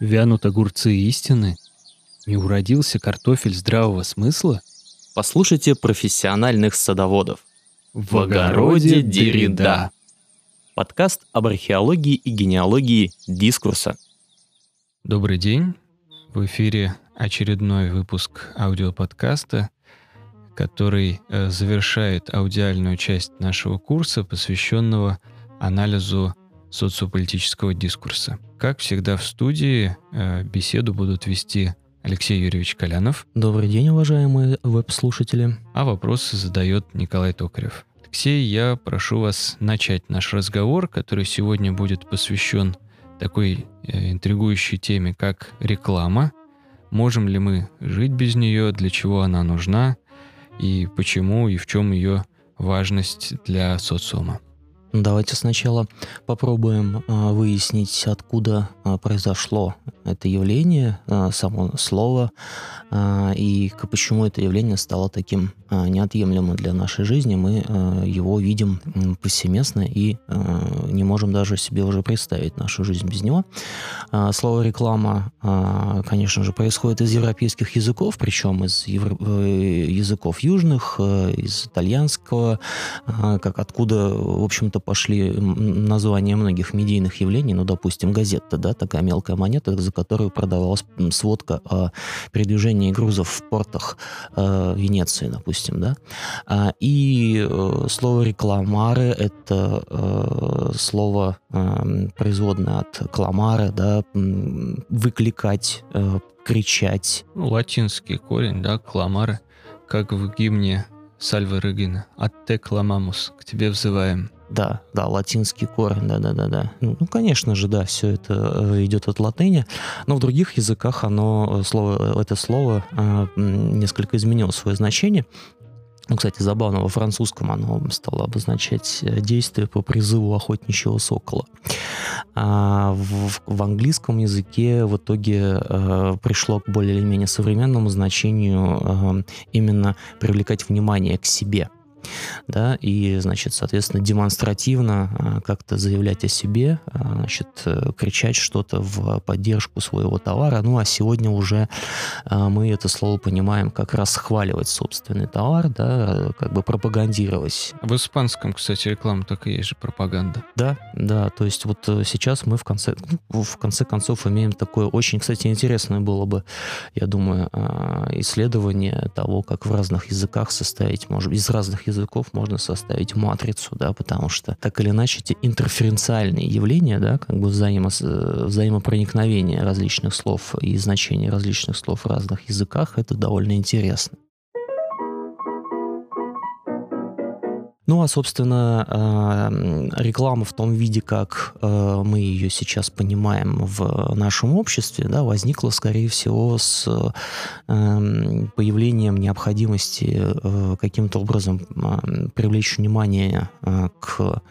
Вянут огурцы истины? Не уродился картофель здравого смысла? Послушайте профессиональных садоводов. В огороде Деррида. Подкаст об археологии и генеалогии дискурса. Добрый день. В эфире очередной выпуск аудиоподкаста, который э, завершает аудиальную часть нашего курса, посвященного анализу социополитического дискурса. Как всегда в студии э, беседу будут вести Алексей Юрьевич Колянов. Добрый день, уважаемые веб-слушатели. А вопросы задает Николай Токарев. Алексей, я прошу вас начать наш разговор, который сегодня будет посвящен такой э, интригующей теме, как реклама. Можем ли мы жить без нее, для чего она нужна, и почему, и в чем ее важность для социума. Давайте сначала попробуем а, выяснить, откуда а, произошло это явление, а, само слово, и почему это явление стало таким неотъемлемым для нашей жизни. Мы его видим повсеместно и не можем даже себе уже представить нашу жизнь без него. Слово реклама, конечно же, происходит из европейских языков, причем из евро... Э, языков южных, э, из итальянского, как откуда, в общем-то, это пошли названия многих медийных явлений, ну, допустим, газета, да, такая мелкая монета, за которую продавалась сводка о передвижении грузов в портах э, Венеции, допустим, да. А, и э, слово рекламары – это э, слово э, производное от кламара, да, выкликать, э, кричать. Ну, латинский корень, да, кламары, как в гимне Сальвы Регина. «От те кламамус» – «К тебе взываем». Да, да, латинский корень, да-да-да-да. Ну, ну, конечно же, да, все это э, идет от латыни, но в других языках оно, э, слово, это слово э, несколько изменило свое значение. Ну, кстати, забавно, во французском оно стало обозначать действие по призыву охотничьего сокола. А в, в английском языке в итоге э, пришло к более или менее современному значению э, именно привлекать внимание к себе – да, и, значит, соответственно, демонстративно а, как-то заявлять о себе, а, значит, э, кричать что-то в поддержку своего товара. Ну, а сегодня уже а, мы это слово понимаем как раз схваливать собственный товар, да, как бы пропагандировать. В испанском, кстати, реклама так и есть же пропаганда. Да, да, то есть вот э, сейчас мы в конце, ну, в конце концов имеем такое очень, кстати, интересное было бы, я думаю, исследование того, как в разных языках составить, может, из разных языков можно составить матрицу, да, потому что так или иначе эти интерференциальные явления, да, как бы взаимо, взаимопроникновение различных слов и значения различных слов в разных языках, это довольно интересно. Ну, а, собственно, э, реклама в том виде, как э, мы ее сейчас понимаем в нашем обществе, да, возникла, скорее всего, с эм, появлением необходимости каким-то образом привлечь внимание к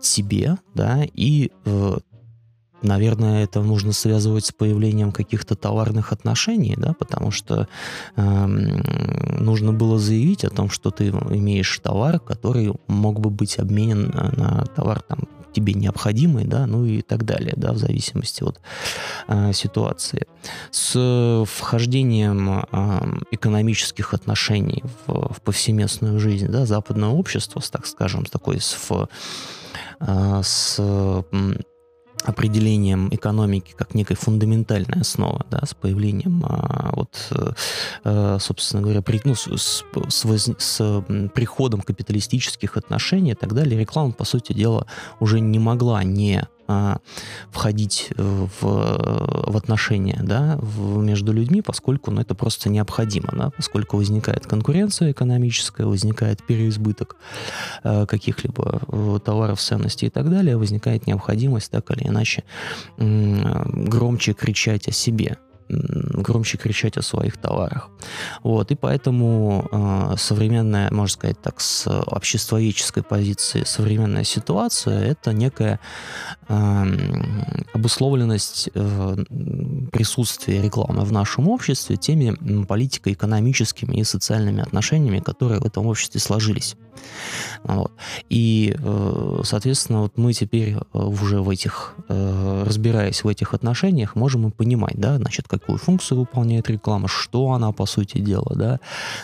себе, да, и Наверное, это нужно связывать с появлением каких-то товарных отношений, да, потому что э, нужно было заявить о том, что ты имеешь товар, который мог бы быть обменен на, товар там тебе необходимый, да, ну и так далее, да, в зависимости от э, ситуации. С вхождением э, экономических отношений в, в повсеместную жизнь, да, западное общество, так скажем, с такой с, э, с определением экономики как некой фундаментальной основы, да, с появлением, а, вот, а, собственно говоря, при, ну, с, с, с, с приходом капиталистических отношений и так далее, реклама, по сути дела, уже не могла не а, входить в, в отношения да, в, между людьми, поскольку ну, это просто необходимо, да, поскольку возникает конкуренция экономическая, возникает переизбыток э, каких-либо э, товаров, ценностей и так далее, возникает необходимость так или иначе э, громче кричать о себе громче кричать о своих товарах. Вот, и поэтому э, современная, можно сказать так, с обществоведческой позиции современная ситуация – это некая э, обусловленность э, присутствия рекламы в нашем обществе теми политико-экономическими и социальными отношениями, которые в этом обществе сложились. Вот. И, э, соответственно, вот мы теперь э, уже в этих, э, разбираясь в этих отношениях, можем и понимать, да, значит, какую функцию выполняет реклама, что она, по сути дела, да,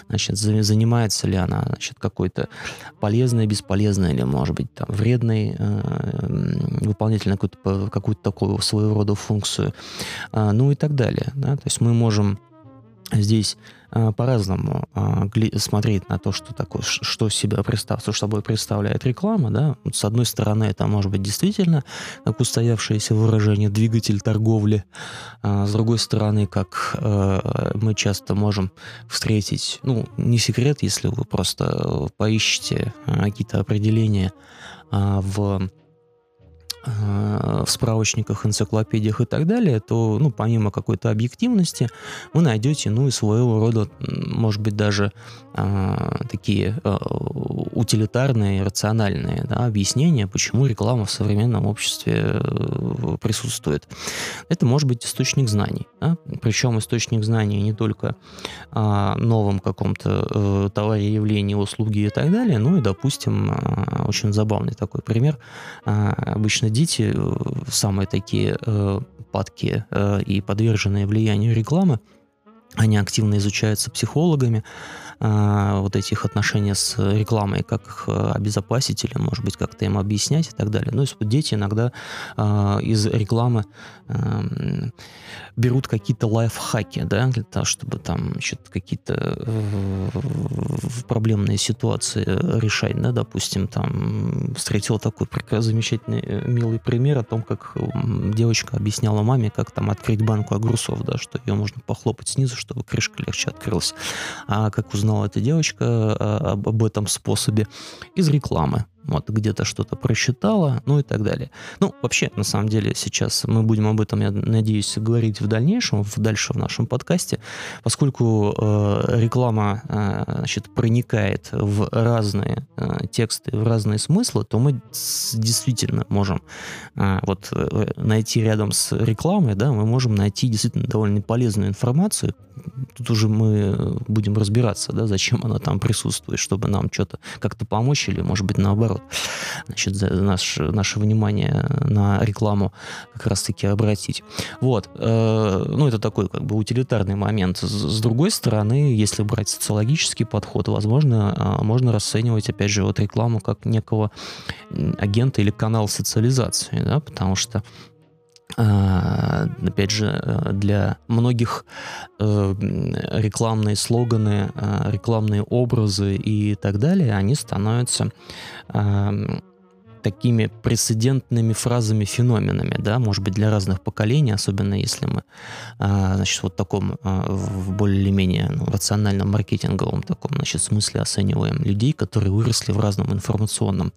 значит, занимается ли она, значит, какой-то полезной, бесполезной или, может быть, там, вредной, выполнительной какую-то, какую-то такую своего рода функцию, ну и так далее, да, то есть мы можем здесь а, по-разному а, смотреть на то, что такое, что себя представ, что собой представляет реклама, да. Вот с одной стороны, это может быть действительно, как устоявшееся выражение, двигатель торговли. А с другой стороны, как мы часто можем встретить, ну, не секрет, если вы просто поищете какие-то определения в Э, в справочниках, энциклопедиях и так далее, то, ну, помимо какой-то объективности, вы найдете, ну, и своего рода, может быть, даже э, такие э, утилитарные, рациональные да, объяснения, почему реклама в современном обществе э, присутствует. Это может быть источник знаний. Да? Причем источник знаний не только о новом каком-то э, товаре, явлении, услуге и так далее, ну и, допустим, очень забавный такой пример. Обычно дети, э, самые такие падкие э, и подверженные влиянию рекламы, они активно изучаются психологами, а, вот этих отношений с рекламой, как их э, обезопасить или, может быть, как-то им объяснять и так далее. Ну, есть дети иногда а, из рекламы эм, берут какие-то лайфхаки, да, для того, чтобы там какие-то э, проблемные ситуации решать, да, допустим, там встретил такой замечательный, э, милый пример о том, как девочка объясняла маме, как там открыть банку огурцов, да, что ее можно похлопать снизу, чтобы крышка легче открылась. А как узнать узнала эта девочка а, об, об этом способе из рекламы вот где-то что-то просчитала, ну и так далее. Ну, вообще, на самом деле, сейчас мы будем об этом, я надеюсь, говорить в дальнейшем, в, дальше в нашем подкасте, поскольку э, реклама, э, значит, проникает в разные э, тексты, в разные смыслы, то мы действительно можем э, вот э, найти рядом с рекламой, да, мы можем найти действительно довольно полезную информацию. Тут уже мы будем разбираться, да, зачем она там присутствует, чтобы нам что-то как-то помочь или, может быть, наоборот наоборот, значит, наш, наше внимание на рекламу как раз-таки обратить. Вот. Э, ну, это такой как бы утилитарный момент. С другой стороны, если брать социологический подход, возможно, э, можно расценивать, опять же, вот рекламу как некого агента или канал социализации, да, потому что опять же, э, для многих э, рекламные слоганы, э, рекламные образы и так далее, они становятся такими прецедентными фразами, феноменами, да, может быть, для разных поколений, особенно если мы, а, значит, вот таком а, в более или менее ну, рациональном маркетинговом таком, значит, смысле оцениваем людей, которые выросли в разном информационном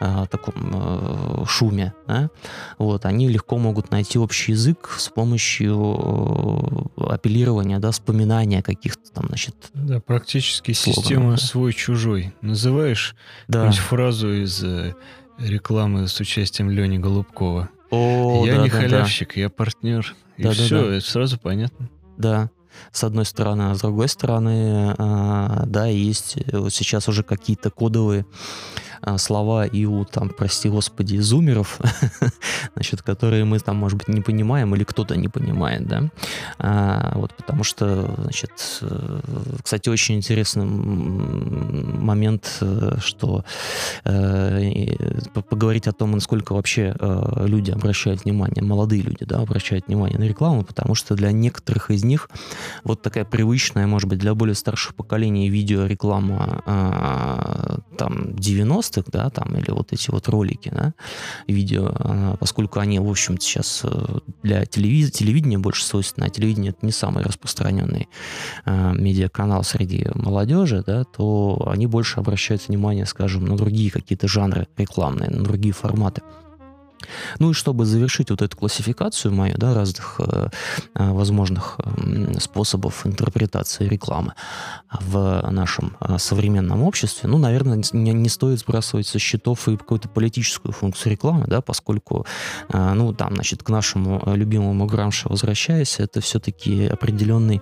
а, таком шуме, да, вот, они легко могут найти общий язык с помощью апеллирования, да, вспоминания каких-то там, значит, Да, практически слоганов, система да. свой-чужой. Называешь да. фразу из э, рекламы с участием Лени Голубкова. О, я да, не да, халявщик, да. я партнер. И да, все, да, да. сразу понятно. Да, с одной стороны, а с другой стороны, а, да, есть вот сейчас уже какие-то кодовые слова и у, там, прости господи, зумеров, значит, которые мы там, может быть, не понимаем или кто-то не понимает, да, а, вот, потому что, значит, э, кстати, очень интересный момент, э, что э, поговорить о том, насколько вообще э, люди обращают внимание, молодые люди, да, обращают внимание на рекламу, потому что для некоторых из них вот такая привычная, может быть, для более старших поколений видеореклама э, там 90 90-х, да, там, или вот эти вот ролики, да, видео, а, поскольку они, в общем сейчас э, для телевиз... телевидения больше свойственны, а телевидение это не самый распространенный э, медиаканал среди молодежи, да, то они больше обращают внимание, скажем, на другие какие-то жанры рекламные, на другие форматы. Ну и чтобы завершить вот эту классификацию мою, да, разных э, э возможных э, способов интерпретации рекламы в нашем э, современном обществе, ну, наверное, не, не стоит сбрасывать со счетов и какую-то политическую функцию рекламы, да, поскольку, э, ну, там, значит, к нашему любимому Грамше возвращаясь, это все-таки определенный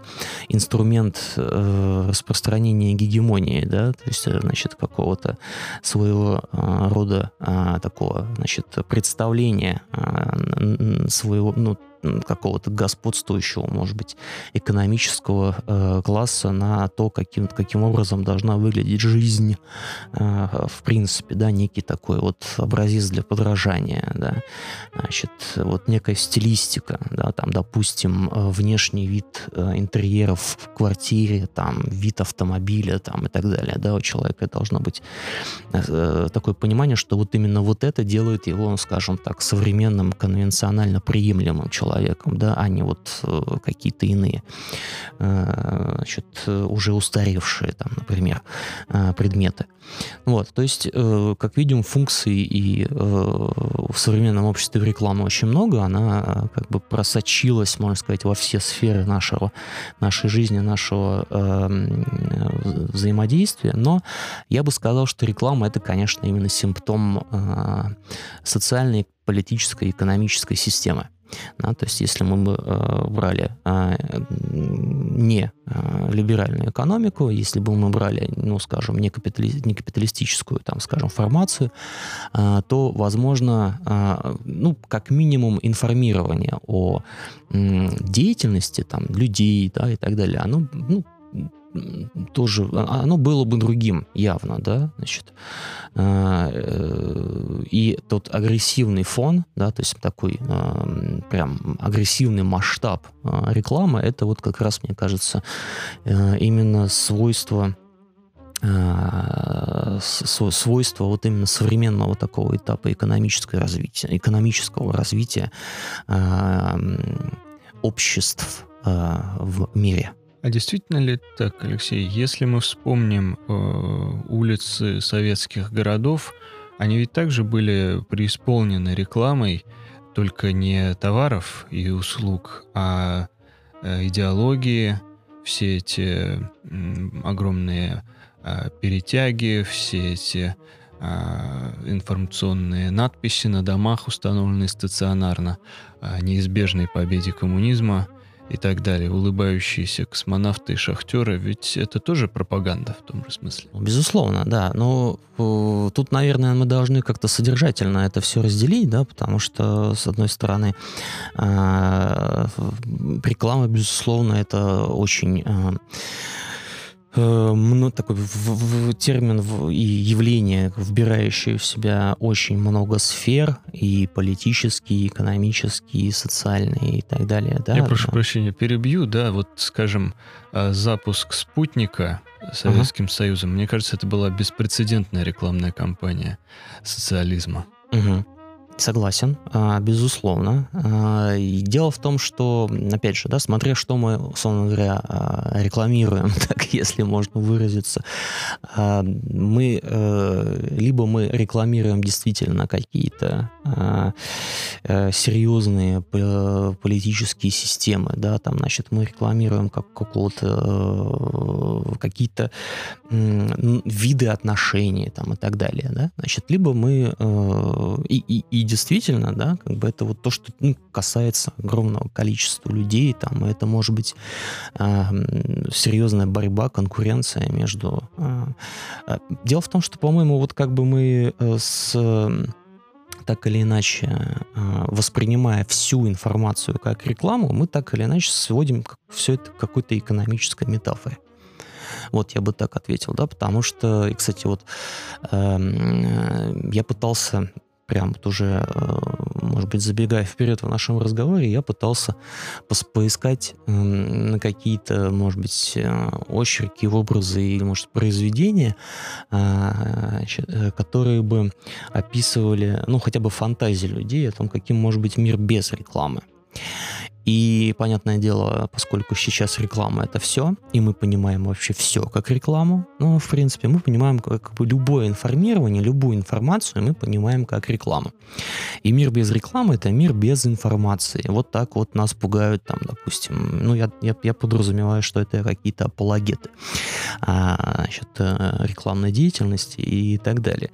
инструмент э, распространения гегемонии, да, то есть, э, значит, какого-то своего э, рода э, такого, значит, представления становления а, своего, ну, какого-то господствующего, может быть, экономического э, класса на то, каким, каким образом должна выглядеть жизнь, э, в принципе, да, некий такой вот образец для подражания, да, значит, вот некая стилистика, да, там, допустим, э, внешний вид э, интерьеров в квартире, там, вид автомобиля, там, и так далее, да, у человека должно быть э, такое понимание, что вот именно вот это делает его, скажем так, современным, конвенционально приемлемым человеком, человеком, да, а не вот э, какие-то иные, э, значит, уже устаревшие, там, например, э, предметы. Вот, то есть, как видим, функций и в современном обществе рекламы очень много, она как бы просочилась, можно сказать, во все сферы нашего, нашей жизни, нашего взаимодействия, но я бы сказал, что реклама это, конечно, именно симптом социальной, политической, экономической системы. Да, то есть если мы бы э, брали э, не э, либеральную экономику, если бы мы брали, ну, скажем, не, капитали, не капиталистическую, там, скажем, формацию, э, то, возможно, э, ну, как минимум информирование о э, деятельности там, людей да, и так далее, оно ну, тоже, а, оно было бы другим явно, да, значит, а, э, и тот агрессивный фон, да, то есть такой а, прям агрессивный масштаб рекламы, это вот как раз, мне кажется, э, именно свойство свойства вот именно современного такого этапа экономического развития, экономического развития обществ в мире. А действительно ли так, Алексей? Если мы вспомним э, улицы советских городов, они ведь также были преисполнены рекламой, только не товаров и услуг, а э, идеологии, все эти э, огромные э, перетяги, все эти э, информационные надписи на домах, установленные стационарно, о неизбежной победе коммунизма – и так далее, улыбающиеся космонавты и шахтеры, ведь это тоже пропаганда в том же смысле. Ну, безусловно, да. Но э, тут, наверное, мы должны как-то содержательно это все разделить, да, потому что, с одной стороны, э, реклама, безусловно, это очень э, ну, такой в, в, термин в, и явление, вбирающее в себя очень много сфер, и политические, и экономические, и социальные, и так далее. Да? Я прошу Но... прощения, перебью, да, вот, скажем, а, запуск спутника Советским uh-huh. Союзом, мне кажется, это была беспрецедентная рекламная кампания социализма. Uh-huh. Согласен, а, безусловно. А, дело в том, что, опять же, да, смотря что мы, условно говоря, а, рекламируем, так если можно выразиться, мы э, либо мы рекламируем действительно какие-то э, серьезные политические системы, да, там, значит, мы рекламируем как какого-то э, какие-то виды отношений там и так далее, да, значит, либо мы и, и, и действительно, да, как бы это вот то, что ну, касается огромного количества людей, там, это может быть э, серьезная борьба, конкуренция между... Э, дело в том, что, по-моему, вот как бы мы э, с так или иначе, воспринимая всю информацию как рекламу, мы так или иначе сводим все это к какой-то экономической метафоре. Вот я бы так ответил, да, потому что, и, кстати, вот э, я пытался прям вот уже, э, может быть, забегая вперед в нашем разговоре, я пытался поискать на какие-то, может быть, э, очерки, образы или, может, произведения, а, э, которые бы описывали, ну, хотя бы фантазии людей о том, каким может быть мир без рекламы. И, понятное дело, поскольку сейчас реклама это все, и мы понимаем вообще все как рекламу, ну, в принципе, мы понимаем как бы любое информирование, любую информацию мы понимаем как рекламу. И мир без рекламы это мир без информации. Вот так вот нас пугают там, допустим, ну, я, я, я подразумеваю, что это какие-то апологеты а, значит, э, рекламной деятельности и так далее.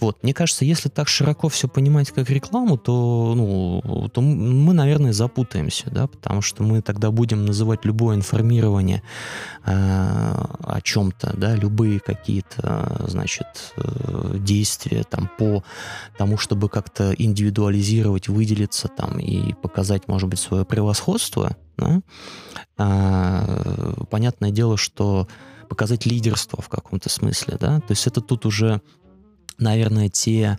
Вот, мне кажется, если так широко все понимать как рекламу, то, ну, то мы, наверное, запутаемся да, потому что мы тогда будем называть любое информирование э, о чем-то, да, любые какие-то, значит, э, действия там по тому, чтобы как-то индивидуализировать, выделиться там и показать, может быть, свое превосходство, да, э, понятное дело, что показать лидерство в каком-то смысле, да, то есть это тут уже, наверное, те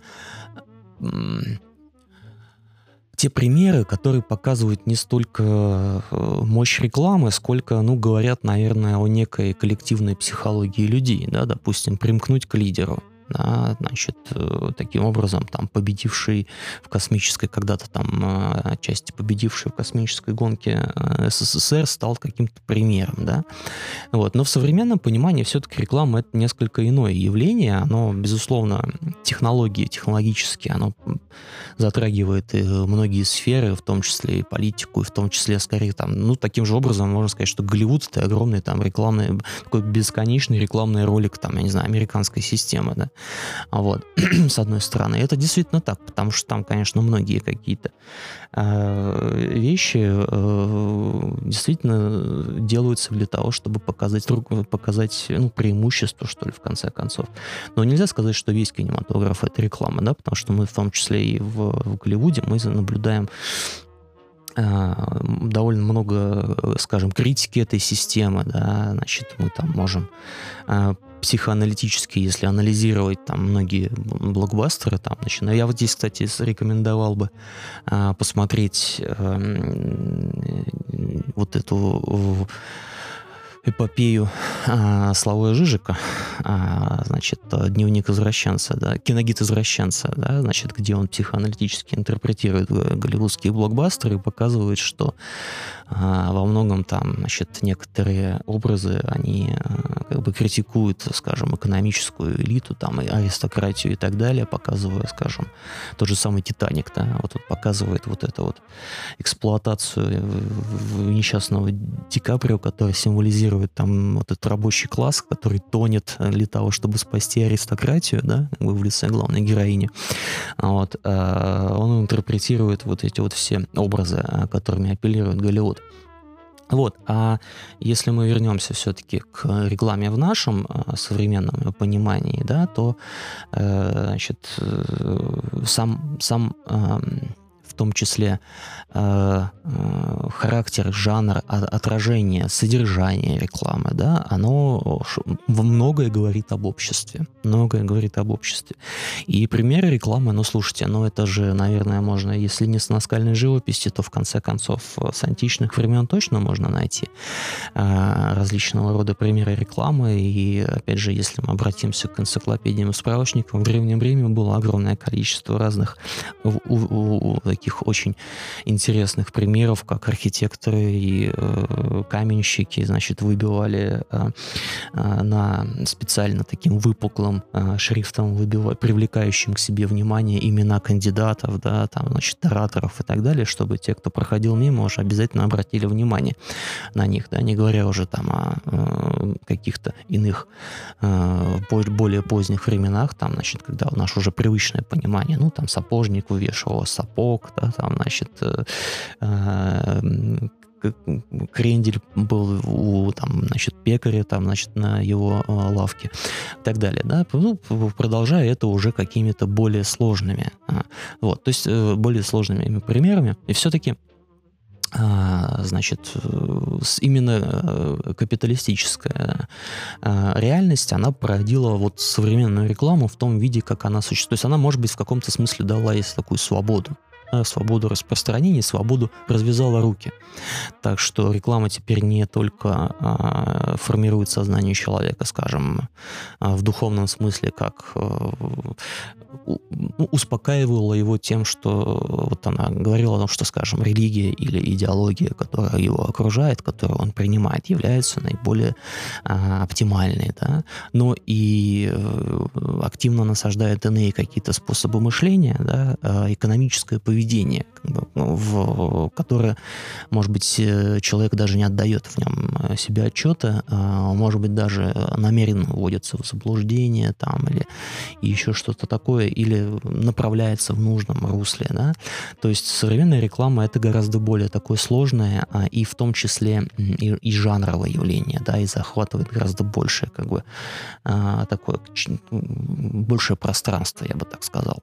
те примеры, которые показывают не столько э, мощь рекламы, сколько, ну, говорят, наверное, о некой коллективной психологии людей, да, допустим, примкнуть к лидеру да, значит, э, таким образом, там, победивший в космической, когда-то там, э, отчасти победивший в космической гонке э, СССР стал каким-то примером, да, вот, но в современном понимании все-таки реклама это несколько иное явление, оно, безусловно, технологии, технологически, оно затрагивает и многие сферы, в том числе и политику, и в том числе, скорее, там, ну, таким же образом можно сказать, что Голливуд это огромный там рекламный, такой бесконечный рекламный ролик, там, я не знаю, американской системы, да, вот, с одной стороны. Это действительно так, потому что там, конечно, многие какие-то э, вещи э, действительно делаются для того, чтобы показать, показать ну, преимущество, что ли, в конце концов. Но нельзя сказать, что весь кинематограф — это реклама, да, потому что мы в том числе и в, в Голливуде мы наблюдаем э, довольно много, скажем, критики этой системы, да, значит, мы там можем э, психоаналитически, если анализировать там многие блокбастеры, там, начиная. Я вот здесь, кстати, рекомендовал бы а, посмотреть а, вот эту эпопею а, Славоя Жижика, а, значит, дневник извращенца, да, киногид извращенца, да, значит, где он психоаналитически интерпретирует голливудские блокбастеры и показывает, что во многом там, значит, некоторые образы, они а, как бы критикуют, скажем, экономическую элиту, там, и аристократию и так далее, показывая, скажем, тот же самый «Титаник», да, вот, вот показывает вот эту вот эксплуатацию несчастного Ди Каприо, который символизирует там вот этот рабочий класс, который тонет для того, чтобы спасти аристократию, да, в лице главной героини. Вот. А, он интерпретирует вот эти вот все образы, которыми апеллирует Голливуд. Вот, а если мы вернемся все-таки к рекламе в нашем а, современном понимании, да, то, э, значит, э, сам, сам в том числе э, э, характер, жанр, отражение, содержание рекламы, да, оно многое говорит об обществе. Многое говорит об обществе. И примеры рекламы, ну, слушайте, ну, это же, наверное, можно, если не с наскальной живописи, то, в конце концов, с античных времен точно можно найти э, различного рода примеры рекламы. И, опять же, если мы обратимся к энциклопедиям и справочникам, в Древнем Риме было огромное количество разных у, у, у, таких очень интересных примеров, как архитекторы и э, каменщики, значит, выбивали э, э, на специально таким выпуклым э, шрифтом, выбивали, привлекающим к себе внимание имена кандидатов, да, там, значит, ораторов и так далее, чтобы те, кто проходил мимо, уже обязательно обратили внимание на них, да, не говоря уже там о э, каких-то иных э, более поздних временах, там, значит, когда наше уже привычное понимание, ну, там, сапожник вывешивал сапог, да, там, значит, э, э, крендель был у там, значит, пекаря, там, значит, на его э, лавке и так далее, да, ну, продолжая это уже какими-то более сложными, а, вот, то есть более сложными примерами, и все-таки а, значит, именно капиталистическая реальность, она породила вот современную рекламу в том виде, как она существует. То есть она, может быть, в каком-то смысле дала ей такую свободу свободу распространения, свободу развязала руки. Так что реклама теперь не только а, формирует сознание человека, скажем, а, в духовном смысле, как а, успокаивала его тем, что вот она говорила о том, что, скажем, религия или идеология, которая его окружает, которую он принимает, является наиболее а, оптимальной, да, но и э, активно насаждает иные какие-то способы мышления, да, а, экономическое поведение, бы, ну, в, которое, может быть, э, человек даже не отдает в нем э, себе отчета, а, может быть, даже намеренно вводится в заблуждение там или еще что-то такое, или направляется в нужном русле, да. То есть современная реклама это гораздо более такое сложное а, и в том числе и, и жанровое явление, да, и захватывает гораздо большее, как бы, а, такое большее пространство, я бы так сказал.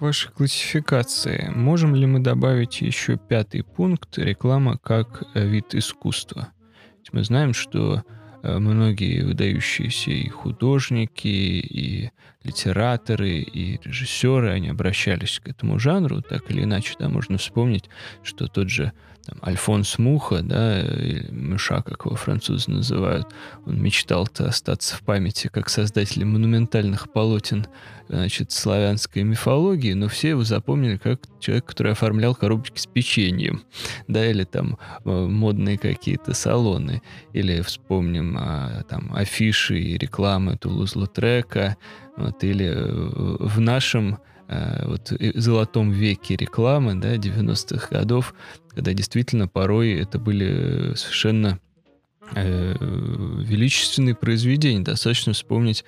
Вашей классификации. Можем ли мы добавить еще пятый пункт? Реклама как вид искусства? Мы знаем, что Э, многие выдающиеся и художники, и литераторы, и режиссеры, они обращались к этому жанру, так или иначе, да, можно вспомнить, что тот же там, Альфонс Муха, да, Мыша, как его французы называют, он мечтал-то остаться в памяти как создатель монументальных полотен значит, славянской мифологии, но все его запомнили как человек, который оформлял коробочки с печеньем, да, или там э, модные какие-то салоны, или вспомним а, там афиши и рекламы Тулуз-Лутрека, вот, или э, в нашем э, вот золотом веке рекламы, да, 90-х годов, когда действительно порой это были совершенно э, величественные произведения. Достаточно вспомнить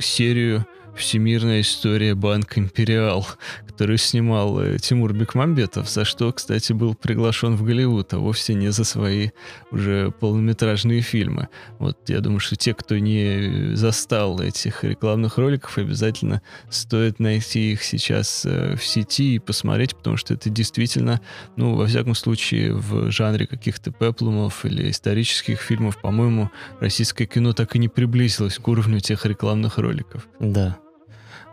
серию «Всемирная история Банк Империал», который снимал э, Тимур Бекмамбетов, за что, кстати, был приглашен в Голливуд, а вовсе не за свои уже полнометражные фильмы. Вот я думаю, что те, кто не застал этих рекламных роликов, обязательно стоит найти их сейчас э, в сети и посмотреть, потому что это действительно, ну, во всяком случае, в жанре каких-то пеплумов или исторических фильмов, по-моему, российское кино так и не приблизилось к уровню тех рекламных роликов. Да,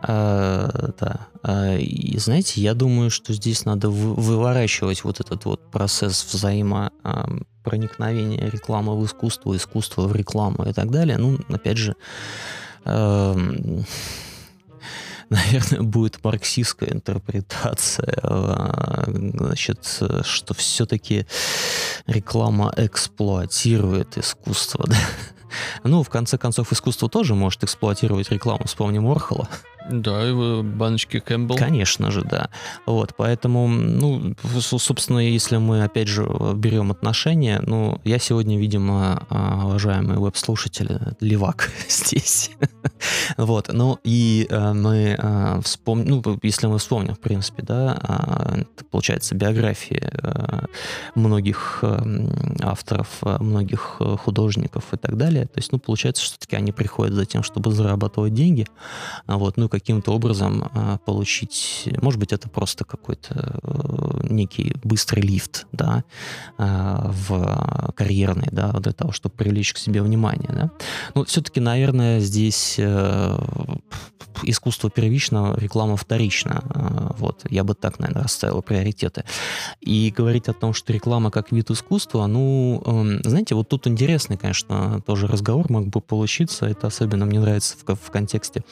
а, да. А, и знаете, я думаю, что здесь надо выворачивать вот этот вот процесс взаимопроникновения рекламы в искусство, искусства в рекламу и так далее. Ну, опять же, наверное, будет марксистская интерпретация, а, значит, что все-таки реклама эксплуатирует искусство. Да? Ну, в конце концов, искусство тоже может эксплуатировать рекламу. Вспомним Орхола. Да, и баночки Кэмпбелл. Конечно же, да. Вот, поэтому, ну, собственно, если мы, опять же, берем отношения, ну, я сегодня, видимо, а, уважаемые веб-слушатели, левак здесь. вот, ну, и э, мы э, вспомним, ну, если мы вспомним, в принципе, да, а, получается, биографии э, многих авторов, многих художников и так далее, то есть, ну, получается, что таки они приходят за тем, чтобы зарабатывать деньги, а вот, ну, каким-то образом а, получить, может быть, это просто какой-то э, некий быстрый лифт, да, а, в карьерный, да, для того, чтобы привлечь к себе внимание, да. Но все-таки, наверное, здесь э, искусство первично, реклама вторична. А, вот, я бы так, наверное, расставил приоритеты. И говорить о том, что реклама как вид искусства, ну, эм, знаете, вот тут интересный, конечно, тоже разговор мог бы получиться. Это особенно мне нравится в, в контексте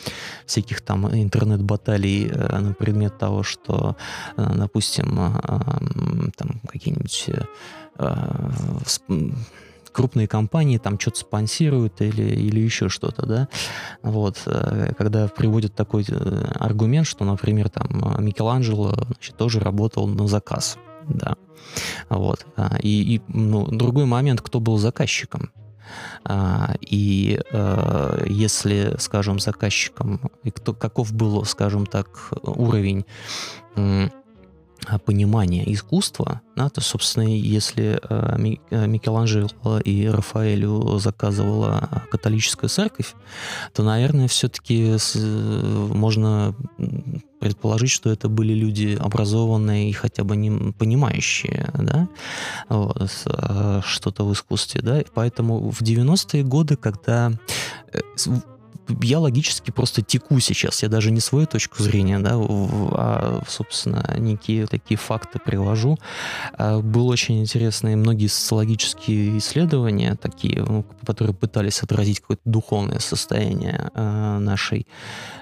всяких там интернет-баталий э, на предмет того, что, э, допустим, э, там какие-нибудь крупные компании там что-то спонсируют или, или еще что-то, да, вот, когда приводят такой аргумент, что, например, там Микеланджело значит, тоже работал на заказ, да, вот, и, и ну, другой момент, кто был заказчиком, и э, если, скажем, заказчиком, и кто, каков был, скажем так, уровень понимания искусства, да, то, собственно, если э, э, Микеланджело и Рафаэлю заказывала католическая церковь, то, наверное, все-таки можно предположить, что это были люди образованные и хотя бы не понимающие, да, вот, э, что-то в искусстве, да, поэтому в 90-е годы, когда я логически просто теку сейчас. Я даже не свою точку зрения, да, а, собственно, некие такие факты привожу. А, было очень интересные многие социологические исследования, такие, ну, которые пытались отразить какое-то духовное состояние а, нашей,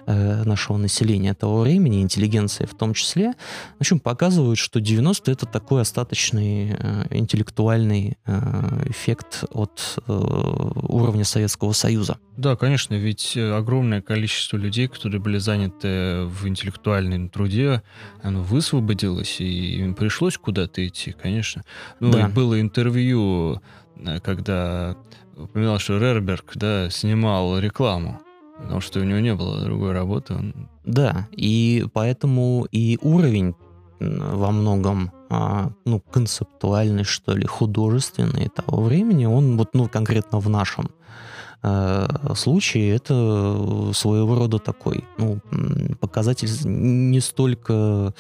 э, нашего населения того времени, интеллигенции в том числе. В общем, показывают, что 90 это такой остаточный э, интеллектуальный э, эффект от уровня Советского Союза. Да, конечно, ведь огромное количество людей, которые были заняты в интеллектуальном труде, оно высвободилось, и им пришлось куда-то идти, конечно. Ну, да. было интервью, э, когда упоминал, что Рерберг, да, снимал рекламу, потому что у него не было другой работы. Он... Да, и поэтому и уровень во многом а, ну, концептуальный, что ли, художественный того времени, он вот, ну, конкретно в нашем Э, случае это своего рода такой ну, показатель не столько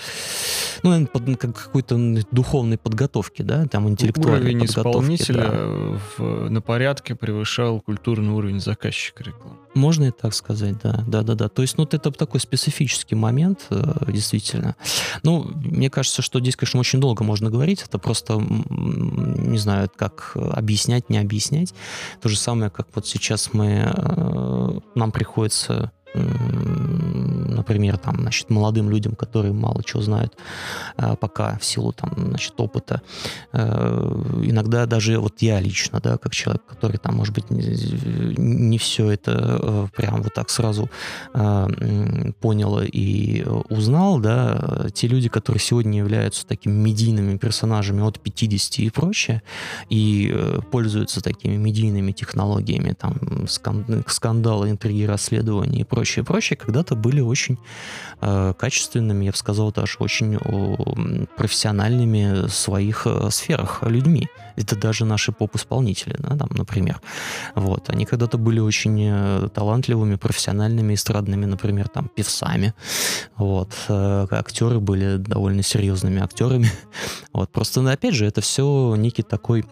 ну, наверное, под, как какой-то духовной подготовки, да, там интеллектуальной уровень подготовки. исполнителя да. в, на порядке превышал культурный уровень заказчика рекламы. Можно и так сказать, да, да, да, да. То есть, ну, вот это такой специфический момент, э, действительно. Ну, мне кажется, что здесь, конечно, очень долго можно говорить. Это просто, не знаю, как объяснять, не объяснять. То же самое, как вот сейчас мы, э, нам приходится например, там, значит, молодым людям, которые мало чего знают э, пока в силу там, значит, опыта. Э, иногда даже вот я лично, да, как человек, который там, может быть, не, все это э, прям вот так сразу понял и узнал, да, те люди, которые сегодня являются такими медийными персонажами от 50 и прочее, и пользуются такими медийными технологиями, там, скандалы, интриги, расследования и прочее, прочее, прочее, когда-то были очень э, качественными, я бы сказал, даже очень э, профессиональными в своих э, сферах людьми. Это даже наши поп-исполнители, да, там, например. Вот. Они когда-то были очень э, талантливыми, профессиональными, эстрадными, например, там, певцами. Вот. Э, актеры были довольно серьезными актерами. Вот. Просто, ну, опять же, это все некий такой...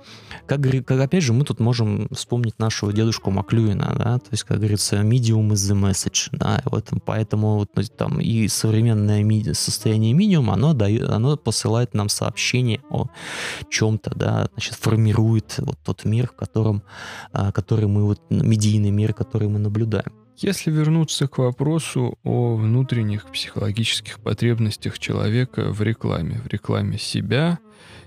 Как, как, опять же, мы тут можем вспомнить нашего дедушку Маклюина, да, то есть, как говорится, medium is the message, да, вот поэтому ну, там и современное ми- состояние минимум, оно дает, оно посылает нам сообщение о чем-то, да, значит, формирует вот тот мир, в котором, а, который мы, вот, медийный мир, который мы наблюдаем. Если вернуться к вопросу о внутренних психологических потребностях человека в рекламе, в рекламе себя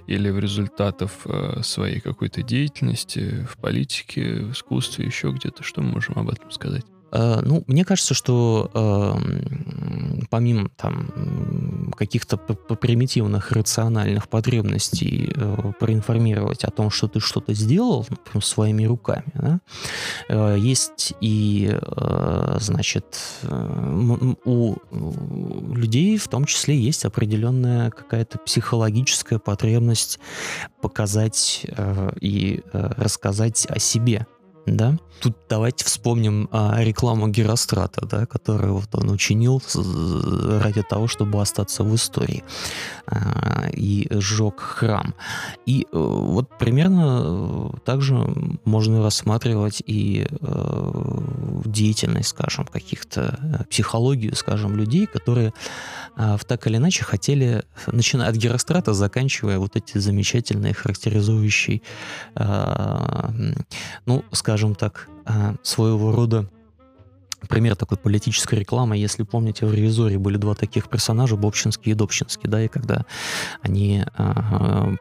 или в результатах э, своей какой-то деятельности, в политике, в искусстве, еще где-то, что мы можем об этом сказать? Э, ну, мне кажется, что э, помимо там каких-то примитивных рациональных потребностей э, проинформировать о том, что ты что-то сделал, например, своими руками, да, э, есть и, э, значит, у людей в том числе есть определенная какая-то психологическая потребность показать э, и э, рассказать о себе да. Тут давайте вспомним а, рекламу Герострата, да, которую вот он учинил ради того, чтобы остаться в истории а, и сжег храм. И а, вот примерно э, также можно рассматривать и а, деятельность, скажем, каких-то психологию, скажем, людей, которые а, в так или иначе хотели, начиная от Герострата, заканчивая вот эти замечательные характеризующие, а, ну, скажем так, а, своего рода пример такой политической рекламы. Если помните, в «Ревизоре» были два таких персонажа, Бобчинский и Добчинский, да, и когда они э,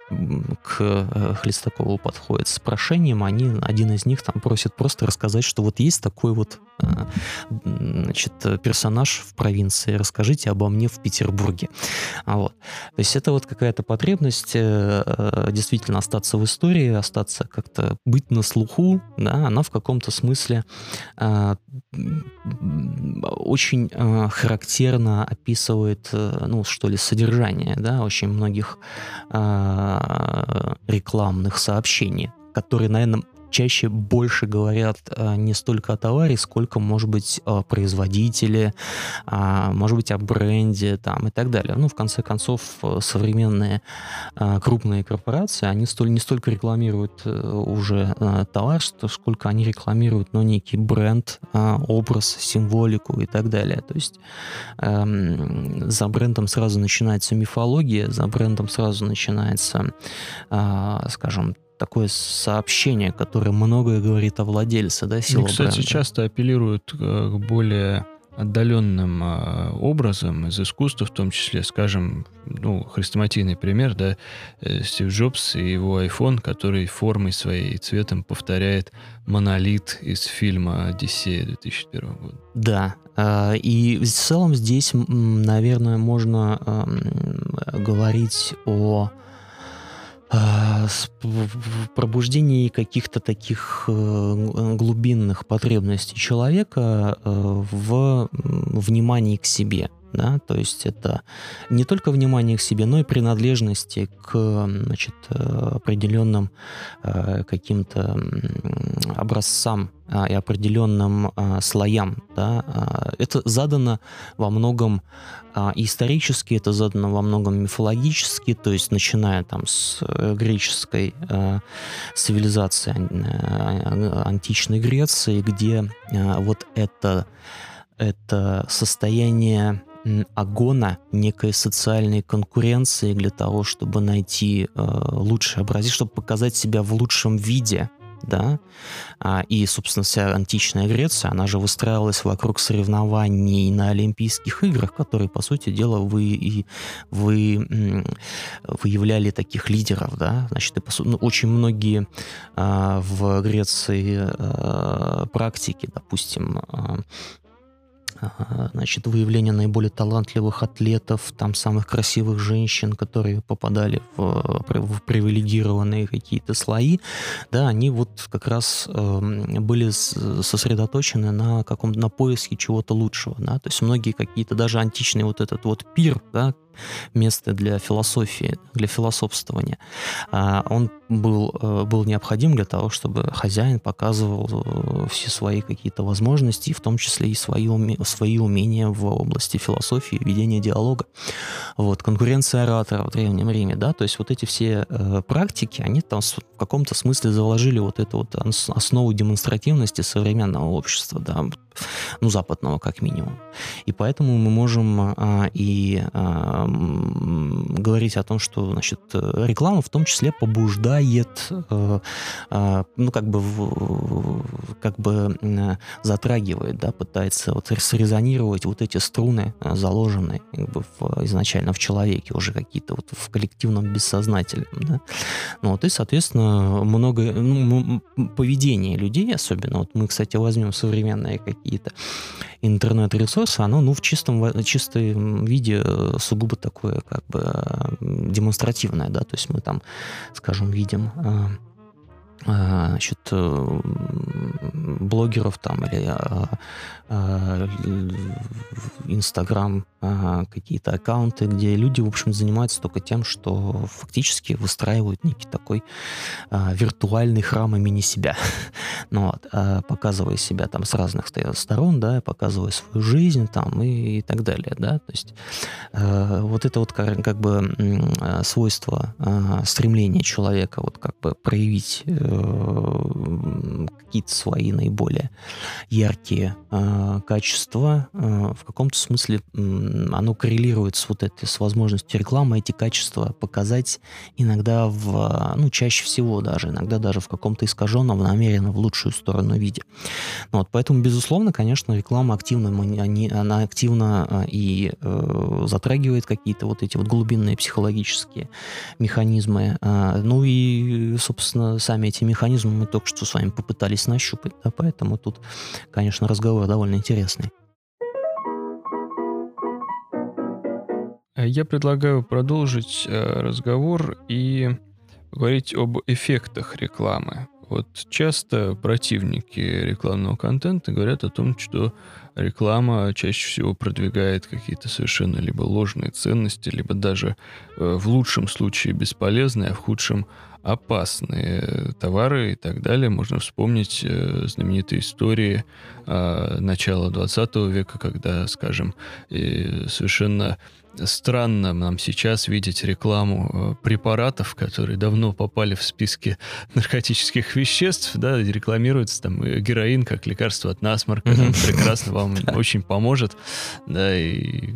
к Хлестакову подходят с прошением, они, один из них там просит просто рассказать, что вот есть такой вот э, значит, персонаж в провинции, расскажите обо мне в Петербурге. А вот. То есть это вот какая-то потребность э, э действительно остаться в истории, остаться как-то быть на слуху, да, она в каком-то смысле э, очень э, характерно описывает, э, ну, что ли, содержание, да, очень многих э, рекламных сообщений, которые, наверное, чаще больше говорят а, не столько о товаре, сколько, может быть, о производителе, а, может быть, о бренде там, и так далее. Ну, в конце концов, современные а, крупные корпорации, они столь, не столько рекламируют э, уже товар, сколько они рекламируют ну, некий бренд, образ, символику и так далее. То есть эм, за брендом сразу начинается мифология, за брендом сразу начинается, скажем, такое сообщение, которое многое говорит о владельце, да, сила ну, Кстати, бренда. часто апеллируют к более отдаленным э, образом из искусства, в том числе, скажем, ну, хрестоматийный пример, да, э, Стив Джобс и его iPhone, который формой своей и цветом повторяет монолит из фильма «Одиссея» 2001 года. Да, э, и в целом здесь, наверное, можно говорить о а, пробуждении каких-то таких э, глубинных потребностей человека э, в внимании к себе. Да? То есть это не только внимание к себе, но и принадлежности к значит, определенным э, каким-то образцам а, и определенным а, слоям. Да? А, это задано во многом исторически, это задано во многом мифологически, то есть начиная там с э, греческой цивилизации, античной Греции, где вот это, это состояние агона, некой социальной конкуренции для того, чтобы найти э, лучший образец, чтобы показать себя в лучшем виде, да, а, и, собственно, вся античная Греция, она же выстраивалась вокруг соревнований на Олимпийских играх, которые, по сути дела, вы, и, вы выявляли таких лидеров, да, значит, и, ну, очень многие а, в Греции а, практики, допустим, а, значит, выявление наиболее талантливых атлетов, там самых красивых женщин, которые попадали в, в привилегированные какие-то слои, да, они вот как раз э, были сосредоточены на каком на поиске чего-то лучшего, да, то есть многие какие-то даже античные вот этот вот пир, да, место для философии, для философствования. А, он был, э, был необходим для того, чтобы хозяин показывал э, все свои какие-то возможности, в том числе и свои, свои умения в области философии, ведения диалога. Вот, конкуренция оратора в Древнем Риме, да, то есть вот эти все э, практики, они там в каком-то смысле заложили вот эту вот основу демонстративности современного общества, да, ну, западного как минимум. И поэтому мы можем а, и а, говорить о том, что, значит, реклама в том числе побуждает, а, а, ну, как бы, в, как бы затрагивает, да, пытается вот срезонировать вот эти струны, а, заложенные как бы в, изначально в человеке, уже какие-то вот в коллективном бессознательном, да. Ну, вот, и, соответственно, много, ну, поведение людей, особенно, вот мы, кстати, возьмем современные какие какие-то интернет-ресурсы, оно ну, в чистом, чистом виде э, сугубо такое как бы э, демонстративное, да, то есть мы там, скажем, видим э, значит, блогеров там или Инстаграм, какие-то аккаунты, где люди, в общем, занимаются только тем, что фактически выстраивают некий такой виртуальный храм имени себя, ну, вот, показывая себя там с разных сторон, да, показывая свою жизнь там и, и так далее, да, то есть вот это вот как, как бы свойство, стремление человека вот как бы проявить э, какие-то свои наиболее яркие э, качества, э, в каком-то смысле э, оно коррелирует с вот этой, с возможностью рекламы эти качества показать иногда в, ну, чаще всего даже, иногда даже в каком-то искаженном, намеренно в лучшую сторону виде. Ну, вот, поэтому, безусловно, конечно, реклама активно, она активно э, и э, затрагивает какие-то вот эти вот глубинные психологические механизмы. Э, ну и, собственно, сами эти механизмы мы только что с вами попытались нащупать, да, поэтому тут, конечно, разговор довольно интересный. Э, я предлагаю продолжить э, разговор и говорить об эффектах рекламы. Вот часто противники рекламного контента говорят о том, что реклама чаще всего продвигает какие-то совершенно либо ложные ценности, либо даже э, в лучшем случае бесполезные, а в худшем опасные товары и так далее. Можно вспомнить э, знаменитые истории э, начала 20 века, когда, скажем, совершенно странно нам сейчас видеть рекламу э, препаратов, которые давно попали в списки наркотических веществ, да, рекламируется там героин как лекарство от насморка, там, прекрасно вам очень поможет, да, и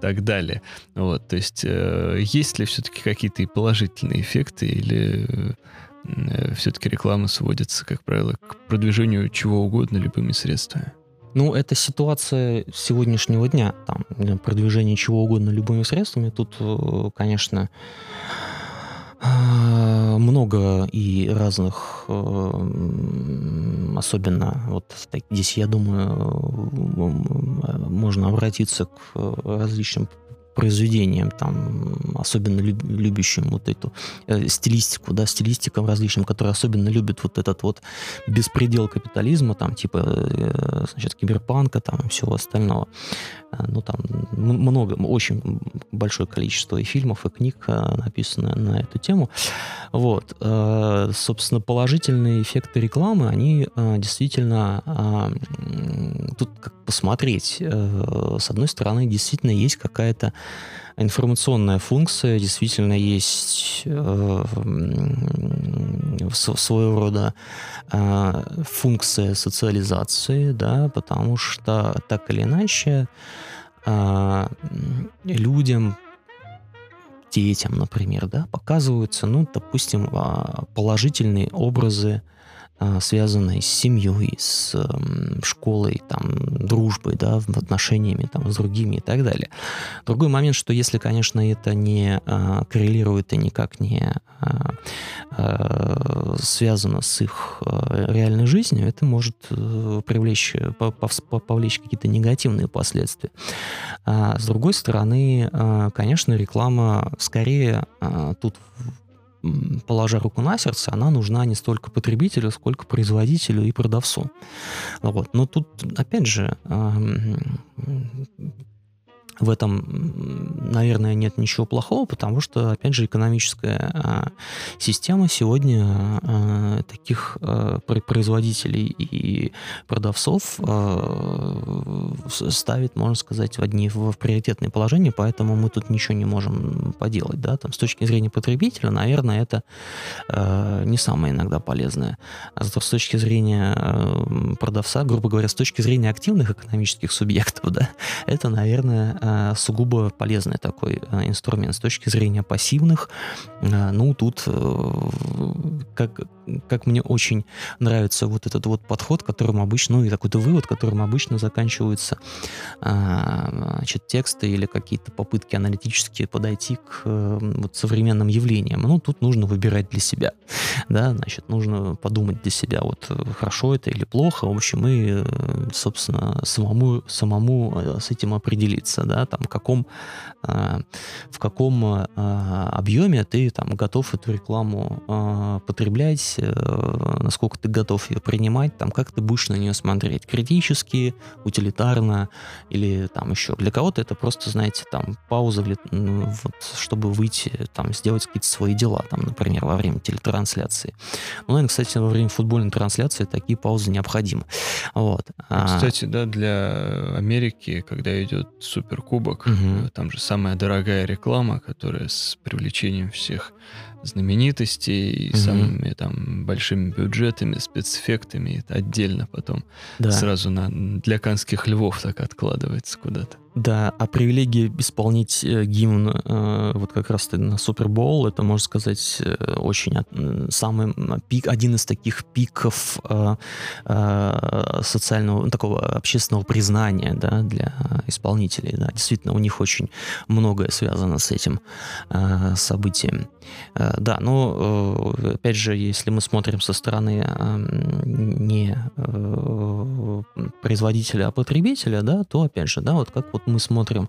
так далее. Вот, то есть э, есть ли все-таки какие-то и положительные эффекты, или э, все-таки реклама сводится, как правило, к продвижению чего угодно любыми средствами? Ну, это ситуация сегодняшнего дня, там, продвижение чего угодно любыми средствами. Тут, э, конечно, э, много и разных, э, особенно вот здесь, я думаю, можно обратиться к различным произведениям, там, особенно любящим вот эту э, стилистику, да, стилистикам различным, которые особенно любят вот этот вот беспредел капитализма, там, типа, э, значит, киберпанка, там, и всего остального. Э, ну, там много, очень большое количество и фильмов, и книг э, написано на эту тему. Вот. Э, собственно, положительные эффекты рекламы, они действительно, тут как посмотреть, с одной стороны, действительно есть какая-то информационная функция, действительно есть э, своего рода э, функция социализации, да, потому что так или иначе э, людям детям, например, да, показываются, ну, допустим, положительные образы а, связанные с семьей, с школой, там, дружбой, да, отношениями там, с другими и так далее. Другой момент, что если, конечно, это не а, коррелирует и никак не а, связано с их реальной жизнью, это может э, привлечь, повлечь какие-то негативные последствия. С другой стороны, конечно, реклама скорее тут положа руку на сердце, она нужна не столько потребителю, сколько производителю и продавцу. Вот. Но тут, опять же, в этом, наверное, нет ничего плохого, потому что, опять же, экономическая а, система сегодня а, таких а, производителей и продавцов ставит, можно сказать, в одни в приоритетные положения, поэтому мы тут ничего не можем поделать. Да? Там, с точки зрения потребителя, наверное, это не самое иногда полезное. А зато с точки зрения продавца, грубо говоря, с точки зрения активных экономических субъектов, да, это, наверное, сугубо полезный такой э, инструмент. С точки зрения пассивных, э, ну, тут, как, как мне очень нравится вот этот вот подход, которым обычно, ну, и такой-то вывод, которым обычно заканчиваются значит, тексты или какие-то попытки аналитические подойти к вот, современным явлениям. Ну, тут нужно выбирать для себя, да, значит, нужно подумать для себя, вот, хорошо это или плохо, в общем, и, собственно, самому, самому с этим определиться, да, да, там, в каком, э, в каком э, объеме ты там готов эту рекламу э, потреблять, насколько ты готов ее принимать, там, как ты будешь на нее смотреть, критически, утилитарно или там еще. Для кого-то это просто, знаете, там, пауза, вот, чтобы выйти, там, сделать какие-то свои дела, там, например, во время телетрансляции. Ну, наверное, кстати, во время футбольной трансляции такие паузы необходимы. Вот. А кстати, да, для Америки, когда идет супер кубок. Угу. Там же самая дорогая реклама, которая с привлечением всех знаменитостей, угу. самыми там большими бюджетами, спецэффектами. Это отдельно потом да. сразу на, для канских львов так откладывается куда-то. Да, а привилегия исполнить э, гимн э, вот как раз на Супербол, это, можно сказать, э, очень от, самый пик, один из таких пиков э, э, социального, такого общественного признания, да, для исполнителей, да, действительно, у них очень многое связано с этим э, событием. Э, да, но, э, опять же, если мы смотрим со стороны э, не э, производителя, а потребителя, да, то, опять же, да, вот как вот мы смотрим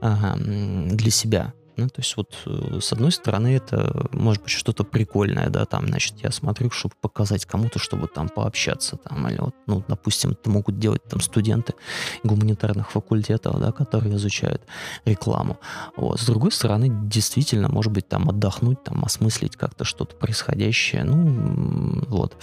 для себя Ну, то есть вот э, с одной стороны это может быть что-то прикольное, да, там, значит, я смотрю, чтобы показать кому-то, чтобы там пообщаться, там, или вот, ну, допустим, это могут делать там студенты гуманитарных факультетов, да, которые изучают рекламу. Вот. С другой стороны, действительно, может быть, там отдохнуть, там, осмыслить как-то что-то происходящее, ну, вот.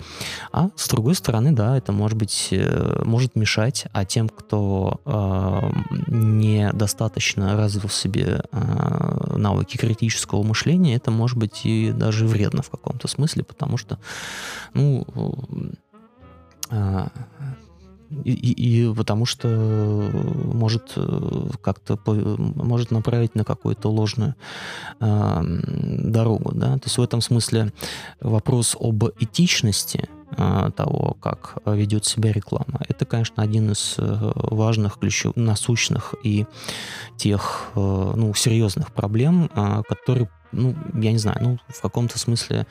А с другой стороны, да, это может быть, э, может мешать, а тем, кто э, недостаточно развил себе э, навыки критического мышления, это может быть и даже вредно в каком-то смысле, потому что, ну, а, и, и, и потому что может э, как-то может направить на какую-то ложную э, дорогу, да. То есть в этом смысле вопрос об этичности того, как ведет себя реклама. Это, конечно, один из э, важных, ключевых, насущных и тех, э, ну, серьезных проблем, которые, ну, я не знаю, ну, в каком-то смысле